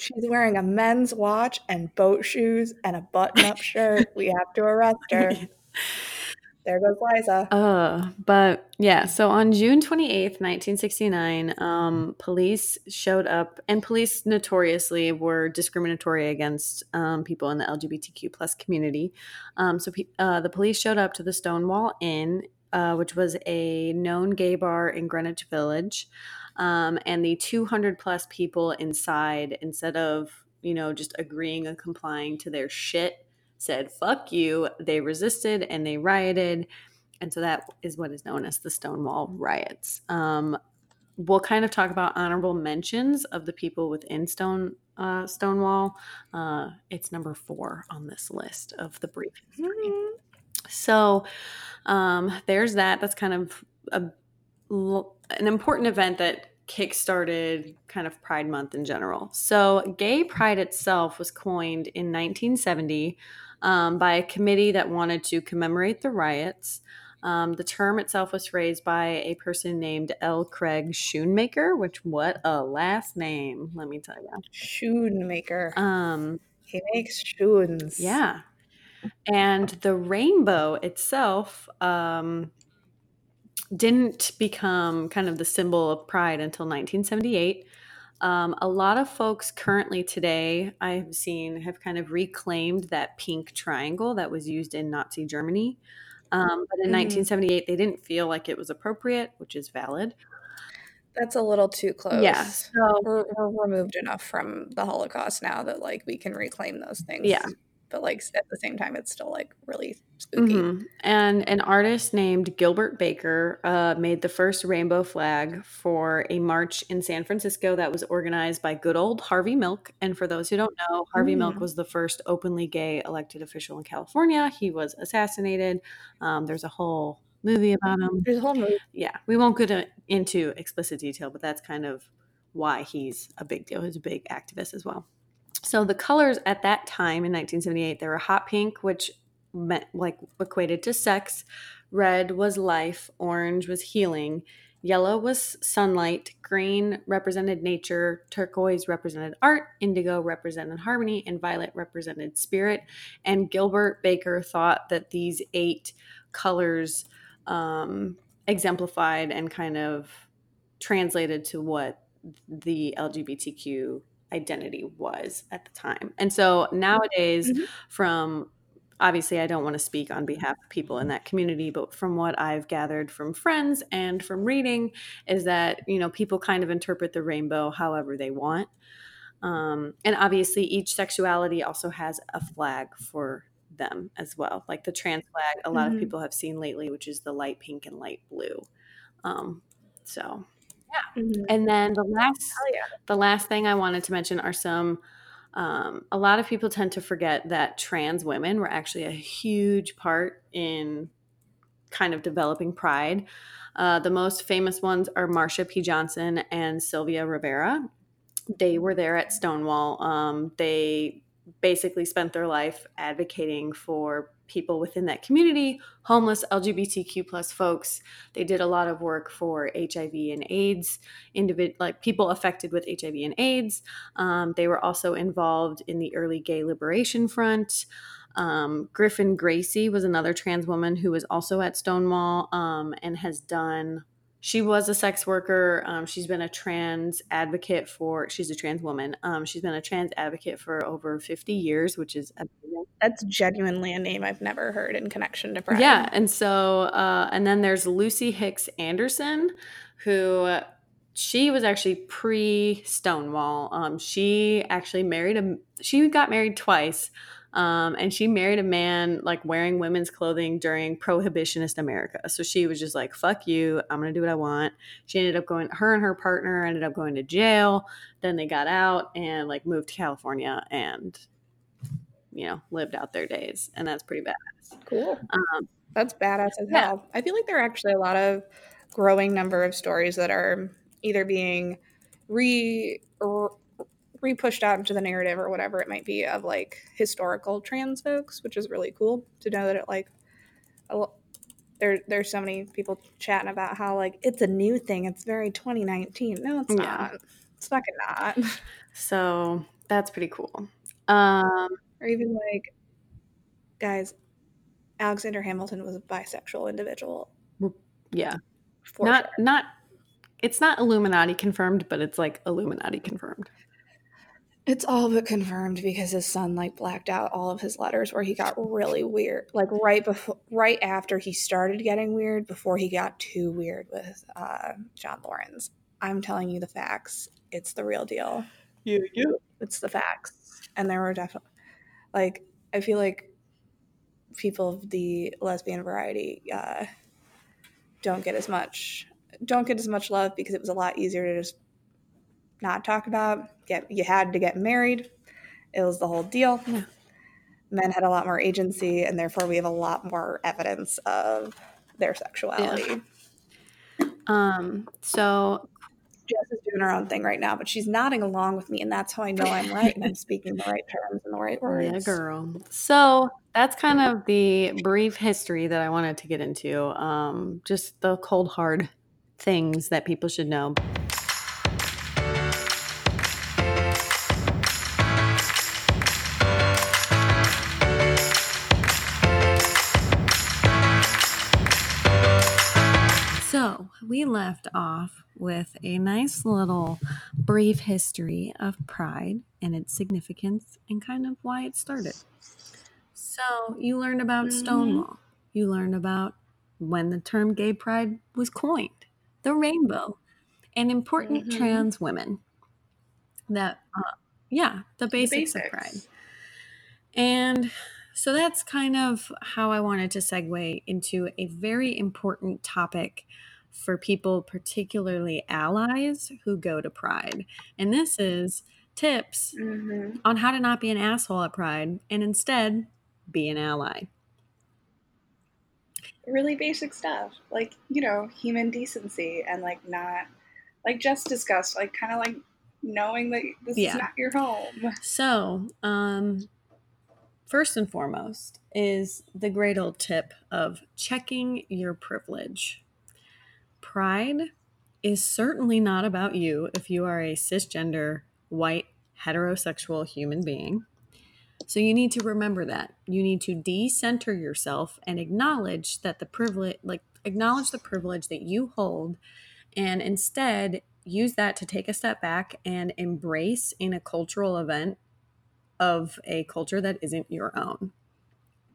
She's wearing a men's watch and boat shoes and a button up shirt. We have to arrest her. there goes Liza. Uh, but yeah, so on June 28th, 1969, um, police showed up, and police notoriously were discriminatory against um, people in the LGBTQ plus community. Um, so uh, the police showed up to the Stonewall Inn, uh, which was a known gay bar in Greenwich Village. Um, and the 200 plus people inside, instead of you know just agreeing and complying to their shit said, fuck you. They resisted and they rioted. And so that is what is known as the Stonewall riots. Um, we'll kind of talk about honorable mentions of the people within Stone uh, Stonewall. Uh, it's number four on this list of the brief Mm-hmm. So um, there's that. That's kind of a, an important event that kickstarted kind of Pride Month in general. So, Gay Pride itself was coined in 1970 um, by a committee that wanted to commemorate the riots. Um, the term itself was raised by a person named L. Craig Schoonmaker, which what a last name, let me tell you. Schoonmaker. Um, he makes shoons. Yeah. And the rainbow itself um, didn't become kind of the symbol of pride until 1978. Um, a lot of folks currently today, I've seen, have kind of reclaimed that pink triangle that was used in Nazi Germany. Um, but in mm-hmm. 1978, they didn't feel like it was appropriate, which is valid. That's a little too close. Yeah. So we're, we're removed enough from the Holocaust now that like we can reclaim those things. Yeah but like at the same time it's still like really spooky. Mm-hmm. and an artist named gilbert baker uh, made the first rainbow flag for a march in san francisco that was organized by good old harvey milk. And for those who don't know harvey mm. milk was the first openly gay elected official in california. He was assassinated. Um, there's a whole movie about him. There's a whole movie. Yeah we won't go to, into explicit detail but that's kind of why he's a big deal. He's a big activist as well so the colors at that time in 1978, they were hot pink, which meant like equated to sex. Red was life. Orange was healing. Yellow was sunlight. Green represented nature. Turquoise represented art. Indigo represented harmony. And violet represented spirit. And Gilbert Baker thought that these eight colors um, exemplified and kind of translated to what the LGBTQ identity was at the time. And so nowadays, mm-hmm. from obviously, I don't want to speak on behalf of people in that community, but from what I've gathered from friends and from reading, is that, you know, people kind of interpret the rainbow however they want. Um, and obviously, each sexuality also has a flag for them as well. Like the trans flag, a lot mm-hmm. of people have seen lately, which is the light pink and light blue. Um, so yeah. Mm-hmm. And then the last yeah. the last thing I wanted to mention are some um, a lot of people tend to forget that trans women were actually a huge part in kind of developing pride. Uh, the most famous ones are Marsha P. Johnson and Sylvia Rivera. They were there at Stonewall. Um, they basically spent their life advocating for people within that community homeless lgbtq plus folks. They did a lot of work for hiv and aids individ- like people affected with hiv and aids. Um, they were also involved in the early gay liberation front. Um, griffin gracy was another trans woman who was also at stonewall um, and has done she was a sex worker. Um, she's been a trans advocate for. She's a trans woman. Um, she's been a trans advocate for over fifty years, which is amazing. That's genuinely a name I've never heard in connection to Pride. Yeah, and so uh, and then there's Lucy Hicks Anderson, who she was actually pre Stonewall. Um, she actually married a. She got married twice, um, and she married a man like wearing women's clothing during Prohibitionist America. So she was just like, "Fuck you! I'm gonna do what I want." She ended up going. Her and her partner ended up going to jail. Then they got out and like moved to California and, you know, lived out their days, and that's pretty badass. Cool. Um, That's badass as Yeah. hell. I feel like there are actually a lot of growing number of stories that are either being re re-pushed out into the narrative or whatever it might be of like historical trans folks, which is really cool to know that it like there there's so many people chatting about how like it's a new thing. It's very 2019. No, it's Yeah. not. It's fucking not. so that's pretty cool. Um, or even like guys, Alexander Hamilton was a bisexual individual. yeah, not sure. not. It's not Illuminati confirmed, but it's like Illuminati confirmed. It's all but confirmed because his son like blacked out all of his letters where he got really weird. Like right before, right after he started getting weird, before he got too weird with uh, John Laurens. I'm telling you the facts. It's the real deal. Yeah, yeah. It's the facts. And there were definitely like I feel like people of the lesbian variety uh, don't get as much don't get as much love because it was a lot easier to just not talk about. Get you had to get married. It was the whole deal. Men had a lot more agency, and therefore we have a lot more evidence of their sexuality. Um. So Jess is doing her own thing right now, but she's nodding along with me, and that's how I know I'm right and I'm speaking the right terms and the right words. yeah, girl. So that's kind of the brief history that I wanted to get into. Um, just the cold hard things that people should know. We left off with a nice little brief history of pride and its significance and kind of why it started. So you learned about Mhm. Stonewall. You learned about when the term gay pride was coined, the rainbow, and important Mhm. trans women. That, uh, yeah, the basics, of pride. And so that's kind of how I wanted to segue into a very important topic for people, particularly allies who go to Pride. And this is tips Mhm. on how to not be an asshole at Pride and instead be an ally. really basic stuff like you know human decency and like not like just discussed like kind of like knowing that this Yeah. is not your home So, um, first and foremost is the great old tip of checking your privilege. Pride is certainly not about you if you are a cisgender, white, heterosexual human being. So you need to remember that. You need to decenter yourself and acknowledge that the privilege, like acknowledge the privilege that you hold, and instead use that to take a step back and embrace in a cultural event of a culture that isn't your own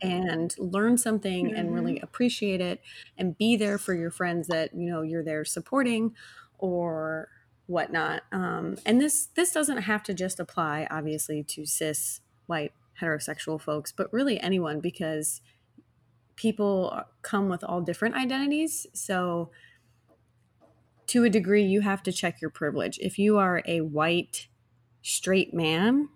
and learn something and really appreciate it and be there for your friends that you know you're there supporting or whatnot um, and this this doesn't have to just apply obviously to cis white heterosexual folks but really anyone because people come with all different identities so to a degree you have to check your privilege. If you are a white straight man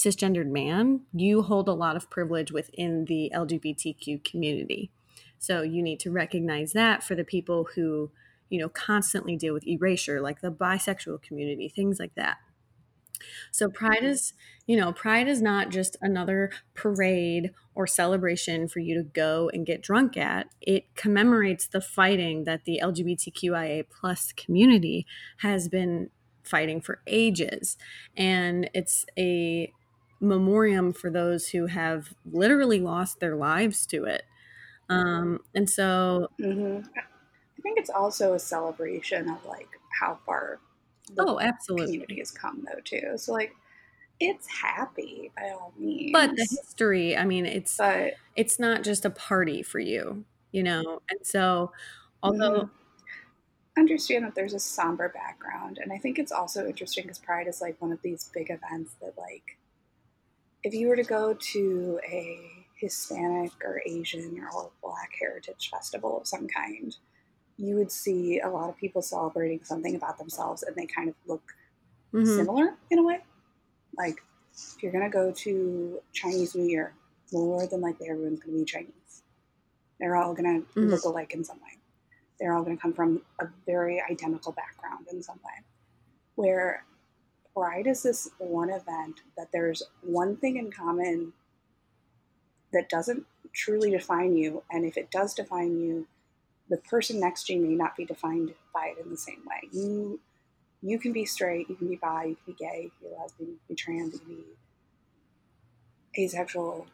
cisgendered man you hold a lot of privilege within the lgbtq community. So you need to recognize that for the people who you know constantly deal with erasure like the bisexual community things like that. So pride is you know pride is not just another parade or celebration for you to go and get drunk at. It commemorates the fighting that the lgbtqia plus community has been fighting for ages. And it's a memoriam for those who have literally lost their lives to it. Um, and so hmm i think it's also a celebration of like how far the oh absolutely. community has come though too. So like it's happy by all means but the history i mean it's but it's not just a party for you you know? And so although Mhm. understand that there's a somber background, and I think it's also interesting because Pride is like one of these big events that, like, if you were to go to a Hispanic or Asian or Black heritage festival of some kind, you would see a lot of people celebrating something about themselves, and they kind of look Mhm. similar in a way. Like, if you're gonna go to Chinese New Year, more than likely everyone's gonna be Chinese. They're all gonna Mhm. look alike in some way. They're all gonna come from a very identical background in some way. Where Pride is this one event that there's one thing in common that doesn't truly define you, and if it does define you, the person next to you may not be defined by it in the same way. You you can be straight, you can be bi, you can be gay, you can be lesbian, you can be trans, you can be asexual.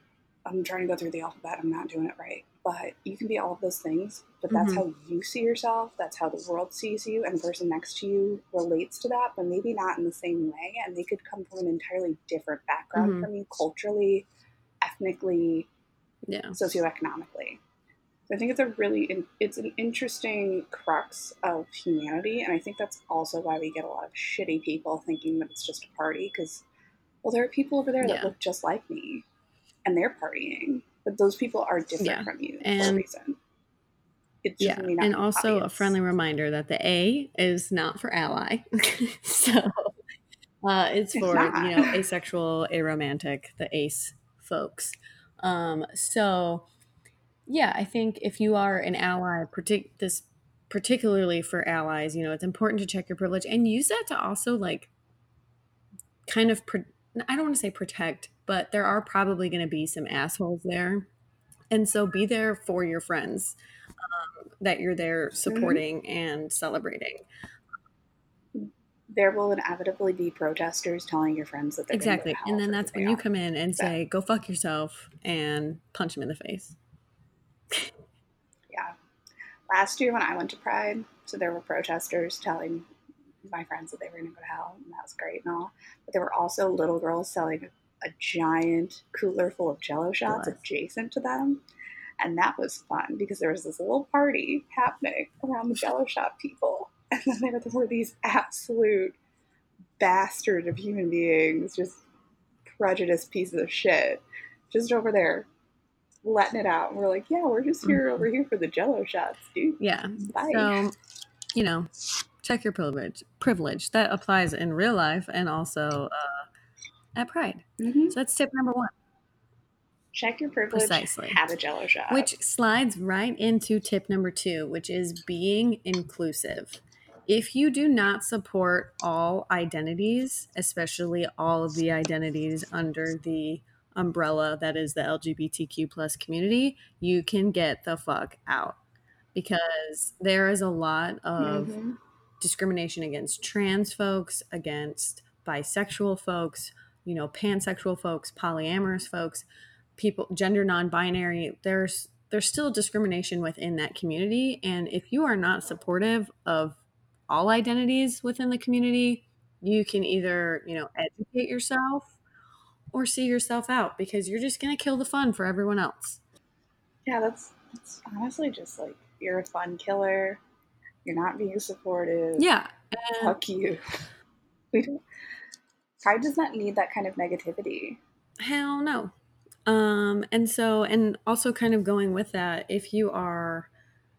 I'm trying to go through the alphabet, I'm not doing it right. But you can be all of those things, but that's Mhm. how you see yourself, that's how the world sees you, and the person next to you relates to that, but maybe not in the same way. And they could come from an entirely different background Mhm. from you culturally, ethnically, Yeah. socioeconomically. So I think it's a really in, it's an interesting crux of humanity, and I think that's also why we get a lot of shitty people thinking that it's just a party because, well, there are people over there that look just like me, and they're partying, but those people are different Yeah. from you for a And- reason. It just Yeah, and also a friendly reminder that the A is not for ally. so uh, it's It's for not. you know asexual, aromantic, the ace folks. Um, so yeah, I think if you are an ally, partic- this particularly for allies, you know, it's important to check your privilege and use that to also like kind of pro- I don't want to say protect, but there are probably going to be some assholes there. And so be there for your friends um, that you're there supporting and celebrating. there will inevitably be protesters telling your friends that they're Exactly. to And then that's when you are. come in and say, go fuck yourself and punch them in the face. yeah. Last year when I went to Pride, so there were protesters telling my friends that they were going to go to hell, and that was great and all. But there were also little girls selling a giant cooler full of Jello shots adjacent to them, and that was fun because there was this little party happening around the Jello shot people, and then there were these absolute bastard of human beings, just prejudiced pieces of shit, just over there letting it out. And we're like, yeah, we're just here Mhm. over here for the Jello shots, dude. Yeah. Bye. So, you know, check your privilege. Privilege that applies in real life and also uh, at Pride. Mhm. So that's tip number one, Check your privilege. Precisely. Have a Jello shot. which slides right into tip number two, which is being inclusive. If you do not support all identities, especially all of the identities under the umbrella that is the LGBTQ plus community, you can get the fuck out because there is a lot of Mhm. discrimination against trans folks, against bisexual folks, you know, pansexual folks, polyamorous folks, people gender non-binary. There's there's still discrimination within that community and if you are not supportive of all identities within the community, you can either, you know, educate yourself or see yourself out because you're just going to kill the fun for everyone else. yeah, that's, that's honestly just like you're a fun killer. You're not being supportive. Yeah. And Fuck you. We don't. Pride does not need that kind of negativity. Hell no. Um, and so, and also kind of going with that, if you are,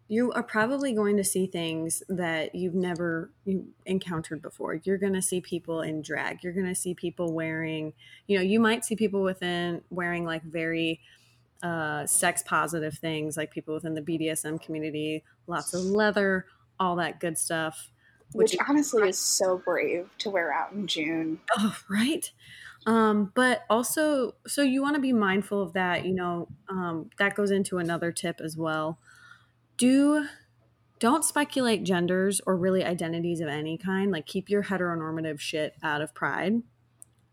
you are probably going to see things that you've never encountered before. You're going to see people in drag. You're going to see people wearing, you know, you might see people within wearing like very uh, sex positive things, like people within the BDSM community, lots of leather, all that good stuff. Which, honestly is so brave to wear out in June. Oh, right. Um, but also, so you want to be mindful of that. You know, um, that goes into another tip as well. Do don't speculate genders or really identities of any kind. Like keep your heteronormative shit out of pride.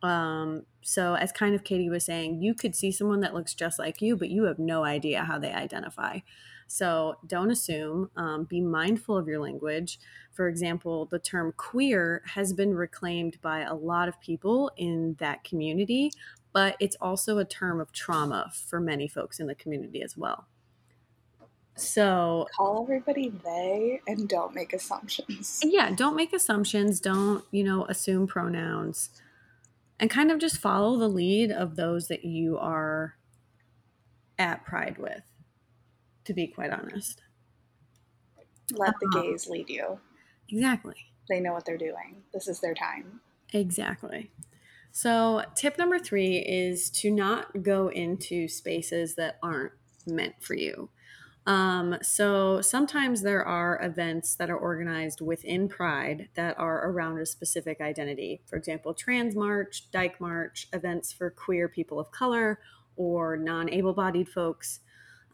Um, so as kind of Katie was saying, you could see someone that looks just like you, but you have no idea how they identify. So don't assume. Um, be mindful of your language. For example, the term queer has been reclaimed by a lot of people in that community, but it's also a term of trauma for many folks in the community as well. So call everybody they and don't make assumptions. Yeah, don't make assumptions. Don't, you know, assume pronouns. And kind of just follow the lead of those that you are at pride with, to be quite honest. Let the Uh-huh. gays lead you. Exactly. They know what they're doing. This is their time. Exactly. So, tip number three is to not go into spaces that aren't meant for you. Um, so, sometimes there are events that are organized within Pride that are around a specific identity. For example, Trans March, Dyke March, events for queer people of color or non able bodied folks.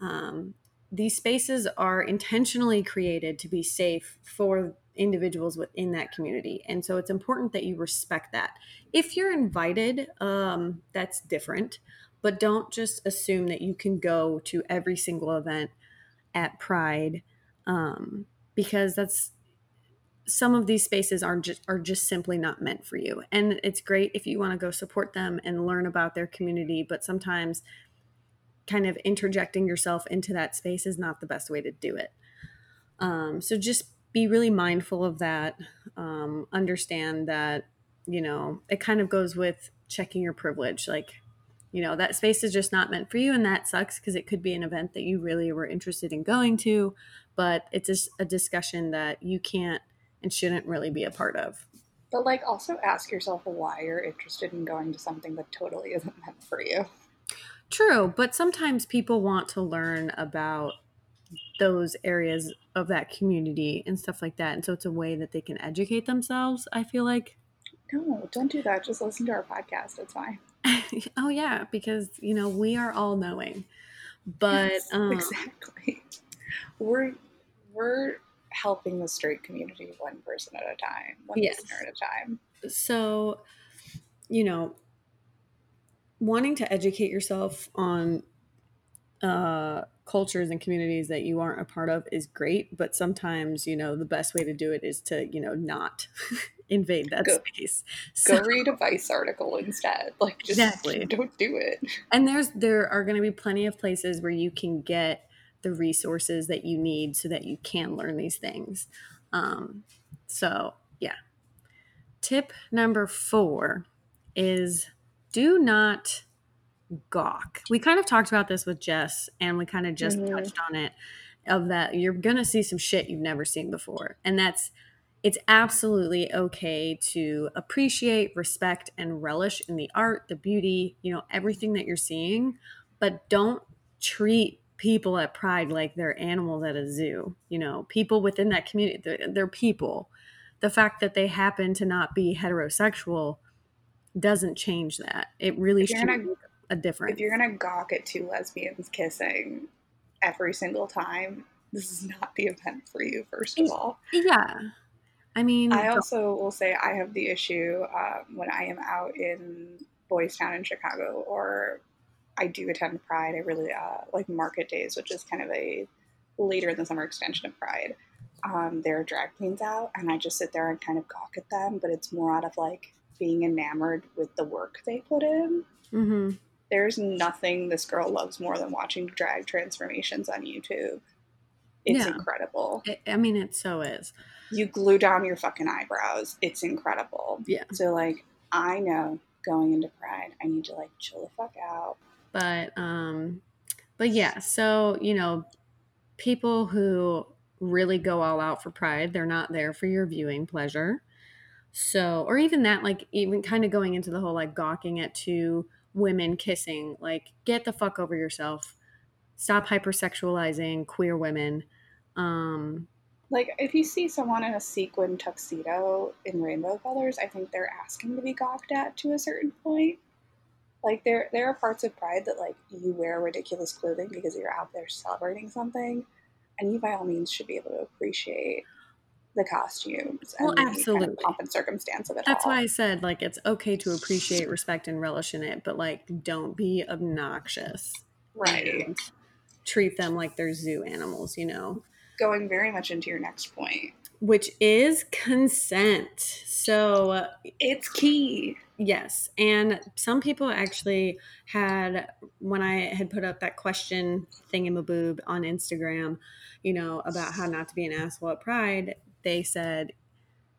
Um, these spaces are intentionally created to be safe for individuals within that community. And so it's important that you respect that. If you're invited, um, that's different, but don't just assume that you can go to every single event at Pride um, because that's some of these spaces are just are just simply not meant for you. And it's great if you want to go support them and learn about their community, but sometimes kind of interjecting yourself into that space is not the best way to do it. Um, so just be really mindful of that. Um, understand that, you know, it kind of goes with checking your privilege. Like, you know, that space is just not meant for you. And that sucks because it could be an event that you really were interested in going to, but it's just a discussion that you can't and shouldn't really be a part of. But like also ask yourself why you're interested in going to something that totally isn't meant for you. True, but sometimes people want to learn about those areas of that community and stuff like that. And so it's a way that they can educate themselves, I feel like. No, don't do that. Just listen to our podcast. It's fine. oh yeah, because you know, we are all knowing. But Yes, um exactly. We're we're helping the straight community one person at a time, one Yes. listener at a time. so you know, wanting to educate yourself on uh cultures and communities that you aren't a part of is great, but sometimes, you know, the best way to do it is to, you know, not invade that Go- space. Go read a Vice article instead. Like just Exactly. don't do it. and there's there are going to be plenty of places where you can get the resources that you need so that you can learn these things um, so yeah tip number four is do not gawk. We kind of talked about this with jess and we kind of just Mhm. touched on it of that you're gonna see some shit you've never seen before and that's it's absolutely okay to appreciate respect and relish in the art the beauty you know everything that you're seeing but don't treat people at pride like they're animals at a zoo you know? People within that community they're, they're people. The fact that they happen to not be heterosexual doesn't change that it really should gonna- make a difference If you're gonna gawk at two lesbians kissing every single time, this is not the event for you, first of all. yeah i mean I also will say I have the issue um, when I am out in Boys Town in Chicago, or I do attend Pride. I really uh, like Market Days, which is kind of a later in the summer extension of Pride. Um, there are drag queens out, and I just sit there and kind of gawk at them, but it's more out of like being enamored with the work they put in. mhm. There's nothing this girl loves more than watching drag transformations on YouTube. It's Yeah. incredible. It- i mean it so is You glue down your fucking eyebrows. It's incredible. Yeah. So like I know going into Pride, I need to like chill the fuck out. but um but yeah so you know people who really go all out for pride they're not there for your viewing pleasure so or even that like even kind of going into the whole like gawking at two women kissing like get the fuck over yourself stop hypersexualizing queer women um Like if you see someone in a sequin tuxedo in rainbow colors, I think they're asking to be gawked at to a certain point. Like there there are parts of Pride that like you wear ridiculous clothing because you're out there celebrating something, and you by all means should be able to appreciate the costumes and Well, the kind absolutely. of pomp and circumstance of it that's all. why i said like it's okay to appreciate respect and relish in it but like don't be obnoxious right. treat them like they're zoo animals, you know, Going very much into your next point. which is consent. So, uh, It's key. Yes. And some people actually had, when I had put up that question thingamaboob on Instagram, you know, about how not to be an asshole at Pride, they said,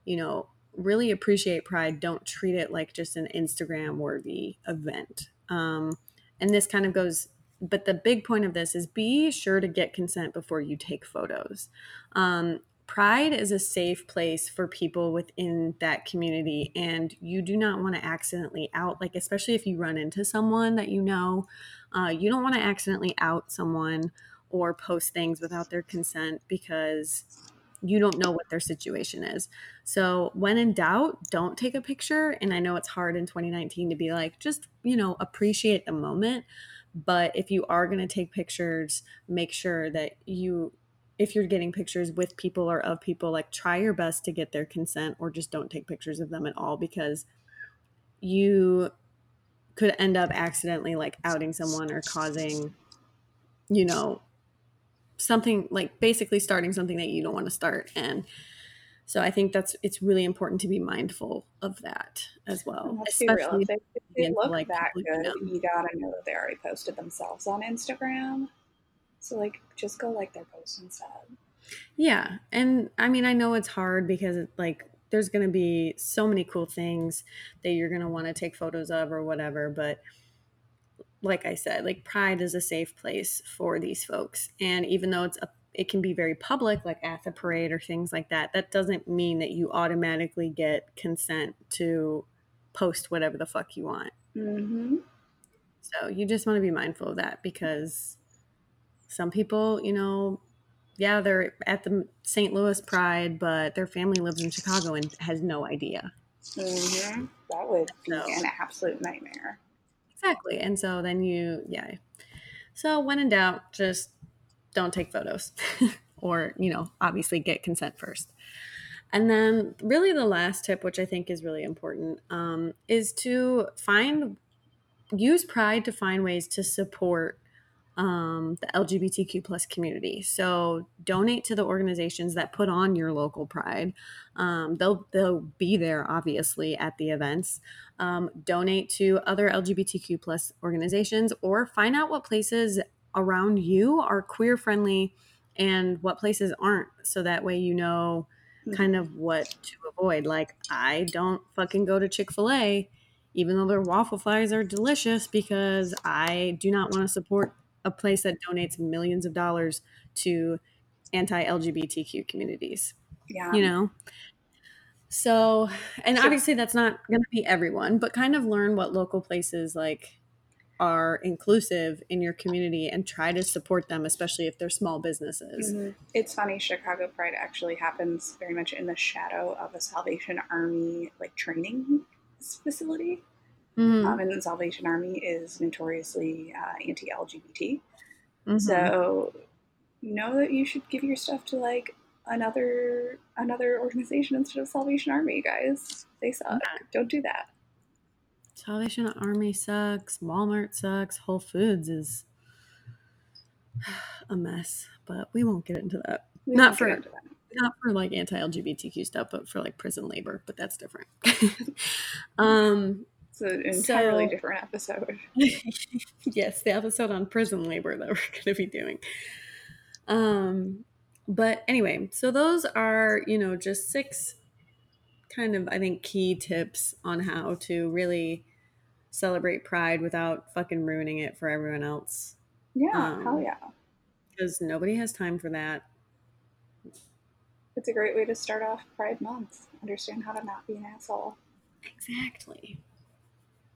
you know, really appreciate Pride. Don't treat it like just an Instagram worthy event. Um, and this kind of goes, but the big point of this is be sure to get consent before you take photos. Um, Pride is a safe place for people within that community, and you do not want to accidentally out, like, especially if you run into someone that you know, uh, you don't want to accidentally out someone or post things without their consent because you don't know what their situation is. So, when in doubt, don't take a picture. And I know it's hard in 2019 to be like, just, you know, appreciate the moment. But if you are going to take pictures, make sure that you if you're getting pictures with people or of people, like try your best to get their consent or just don't take pictures of them at all because you could end up accidentally like outing someone or causing, you know, something like basically starting something that you don't want to start. And so I think that's it's really important to be mindful of that as well. Let's be real. If they, if they look like that good, you, know. you gotta know that they already posted themselves on Instagram. So like just go like their post instead. Yeah. And I mean I know it's hard because like there's going to be so many cool things that you're going to want to take photos of or whatever, but like I said, like Pride is a safe place for these folks. And even though it's a it can be very public, like at the parade or things like that. That doesn't mean that you automatically get consent to post whatever the fuck you want. Mm-hmm. So you just want to be mindful of that because some people, you know, yeah, they're at the St. Louis Pride, but their family lives in Chicago and has no idea. Mm-hmm. That would be so, an absolute nightmare. Exactly. And so then you, yeah. So when in doubt, just don't take photos or, you know, obviously get consent first. And then, really, the last tip, which I think is really important, um, is to find, use pride to find ways to support um, the LGBTQ plus community. So donate to the organizations that put on your local pride. Um, they'll they'll be there obviously at the events. Um, donate to other LGBTQ plus organizations or find out what places around you are queer friendly and what places aren't. So that way you know mm-hmm. kind of what to avoid. Like I don't fucking go to Chick Fil A even though their waffle fries are delicious because I do not want to support a place that donates millions of dollars to anti-LGBTQ communities. Yeah. You know? So, and obviously that's not going to be everyone, but kind of learn what local places like are inclusive in your community and try to support them, especially if they're small businesses. Mm-hmm. It's funny, Chicago Pride actually happens very much in the shadow of a Salvation Army like training facility. Mm-hmm. Um, and the Salvation Army is notoriously uh, anti-LGBT. Mm-hmm. So know that you should give your stuff to like another another organization instead of Salvation Army, guys. They suck. Yeah. Don't do that. Salvation Army sucks. Walmart sucks. Whole Foods is a mess, but we won't get into that. We not for that. not for like anti-LGBTQ stuff, but for like prison labor. But that's different. um, it's an entirely so, different episode. yes, the episode on prison labor that we're going to be doing. Um, but anyway, so those are, you know, just six kind of, I think, key tips on how to really celebrate Pride without fucking ruining it for everyone else. Yeah, um, hell yeah. Because nobody has time for that. It's a great way to start off Pride Month. Understand how to not be an asshole. Exactly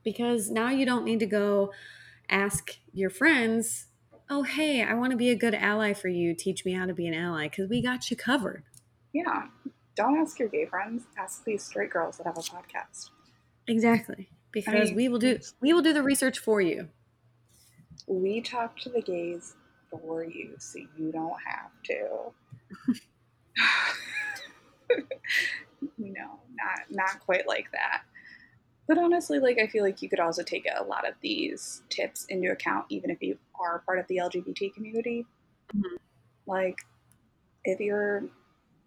because now you don't need to go ask your friends, oh, hey, I want to be a good ally for you. Teach me how to be an ally because we got you covered. Yeah. Don't ask your gay friends. Ask these straight girls that have a podcast. Exactly. Because I mean, we will do we will do the research for you. We talk to the gays for you so you don't have to. no, not not quite like that. But honestly, like I feel like you could also take a lot of these tips into account, even if you are part of the LGBT community. Mm-hmm. Like, if you're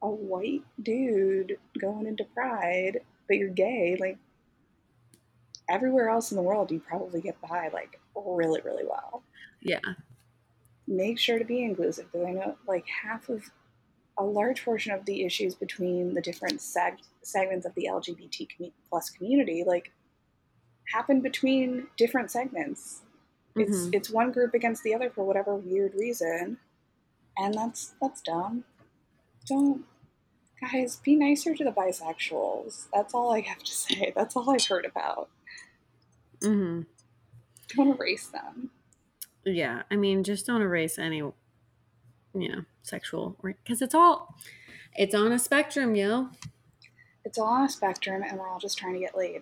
a white dude going into Pride, but you're gay, like everywhere else in the world, you probably get by like really, really well. Yeah. Make sure to be inclusive because I know like half of a large portion of the issues between the different seg- segments of the LGBT plus community like happen between different segments. It's Mhm. it's one group against the other for whatever weird reason, and that's that's dumb. Don't guys be nicer to the bisexuals. That's all I have to say. That's all I've heard about. Mm-hmm. Don't erase them. Yeah. I mean, just don't erase any, you know, sexual, because it's all, it's on a spectrum, yo. It's all on a spectrum, and we're all just trying to get laid.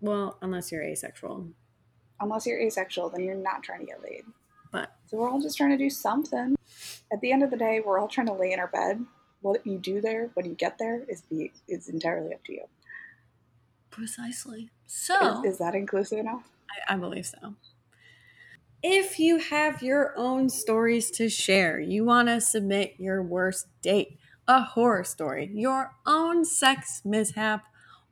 Well, unless you're asexual. Unless you're asexual, then you're not trying to get laid. But So we're all just trying to do something. At the end of the day, we're all trying to lay in our bed. What you do there, when you get there, is be is entirely up to you. precisely. So, Is, is that inclusive enough? I, I believe so. If you have your own stories to share, you want to submit your worst date, a horror story, your own sex mishap,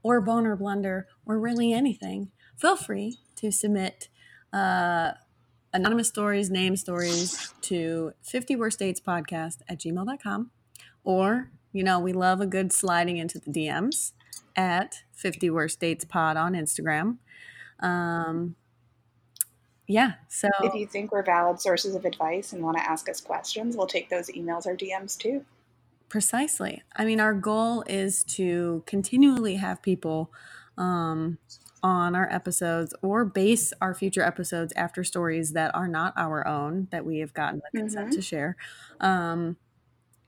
or boner blunder, or really anything, feel free to submit uh, anonymous stories, name stories to 50 worst dates podcast at gmail.com. Or, you know, we love a good sliding into the DMs at 50 worst dates pod on Instagram. Um, yeah, so If you think we're valid sources of advice and want to ask us questions, we'll take those emails or DMs too. precisely. I mean, our goal is to continually have people um, on our episodes or base our future episodes after stories that are not our own that we have gotten the consent Mhm. to share. Um,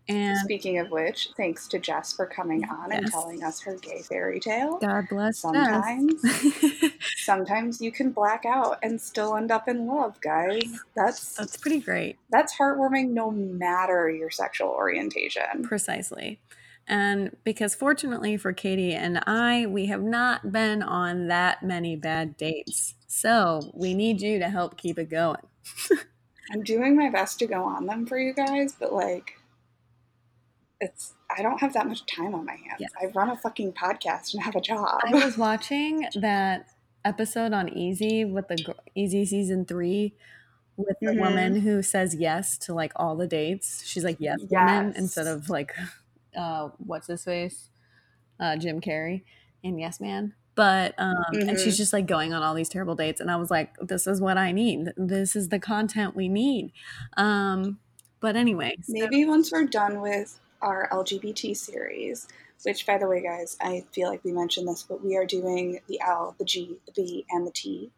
and Speaking of which, thanks to Jess for coming on and telling us her gay fairy tale. God bless Sometimes, sometimes you can black out and still end up in love, guys. That's That's pretty great. that's heartwarming no matter your sexual orientation. Precisely. And because fortunately for Katie and I, we have not been on that many bad dates. So we need you to help keep it going. I'm doing my best to go on them for you guys, but like it's I don't have that much time on my hands. Yeah. I run a fucking podcast and have a job. I was watching that episode on Easy with the Easy season three with the Mhm. woman who says yes to like all the dates. She's like yes, woman instead of like uh what's his face? Uh Jim Carrey and Yes Man. But um and she's Mhm. just like going on all these terrible dates and I was like this is what I need. This is the content we need. Um but anyway, so- Maybe once we're done with our LGBT series, which by the way, guys, I feel like we mentioned this, but we are doing the L, the G, the B, and the T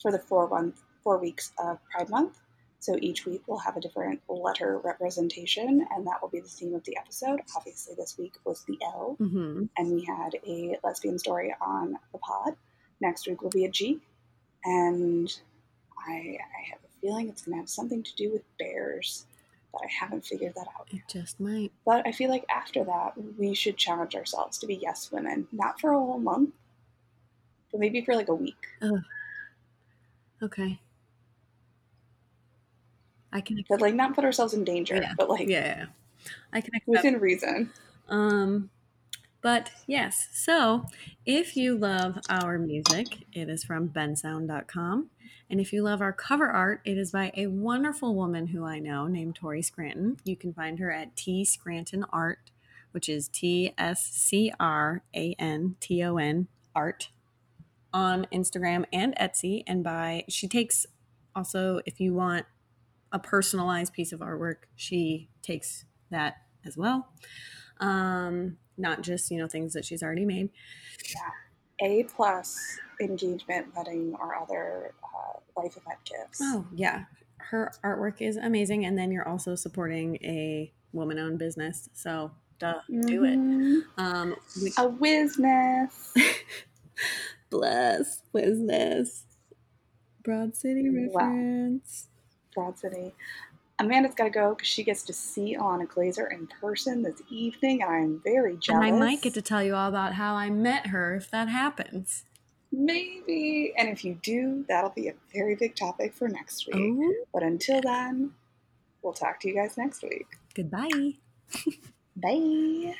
for the four one four weeks of Pride Month. So each week we'll have a different letter representation, and that will be the theme of the episode. Obviously, this week was the L, Mhm. and we had a lesbian story on the pod. Next week will be a G, and I, I have a feeling it's going to have something to do with bears, but I haven't figured that out it just might. but I feel like after that, we should challenge ourselves to be yes women, not for a whole month, but maybe for like a week. Okay. I can But like not put ourselves in danger, Yeah. but like yeah, yeah, yeah. I can accept within reason. Um, but yes, so if you love our music, it is from bensound.com. And if you love our cover art, it is by a wonderful woman who I know named Tori Scranton. You can find her at T Scranton Art, which is T S C R A N T O N Art on Instagram and Etsy. And by she takes also, if you want a personalized piece of artwork, she takes that as well um not just you know things that she's already made Yeah. A plus engagement, wedding, or other uh, life event gifts. oh yeah her artwork is amazing and then you're also supporting a woman-owned business so duh do it Mhm. um we, A whizness. bless business broad city Wow. reference Broad City. Amanda's got to go because she gets to see Ilana Glazer in person this evening, I'm very jealous. and i might get to tell you all about how i met her if that happens Maybe. And if you do, that'll be a very big topic for next week. oh But until then, we'll talk to you guys next week. goodbye Bye.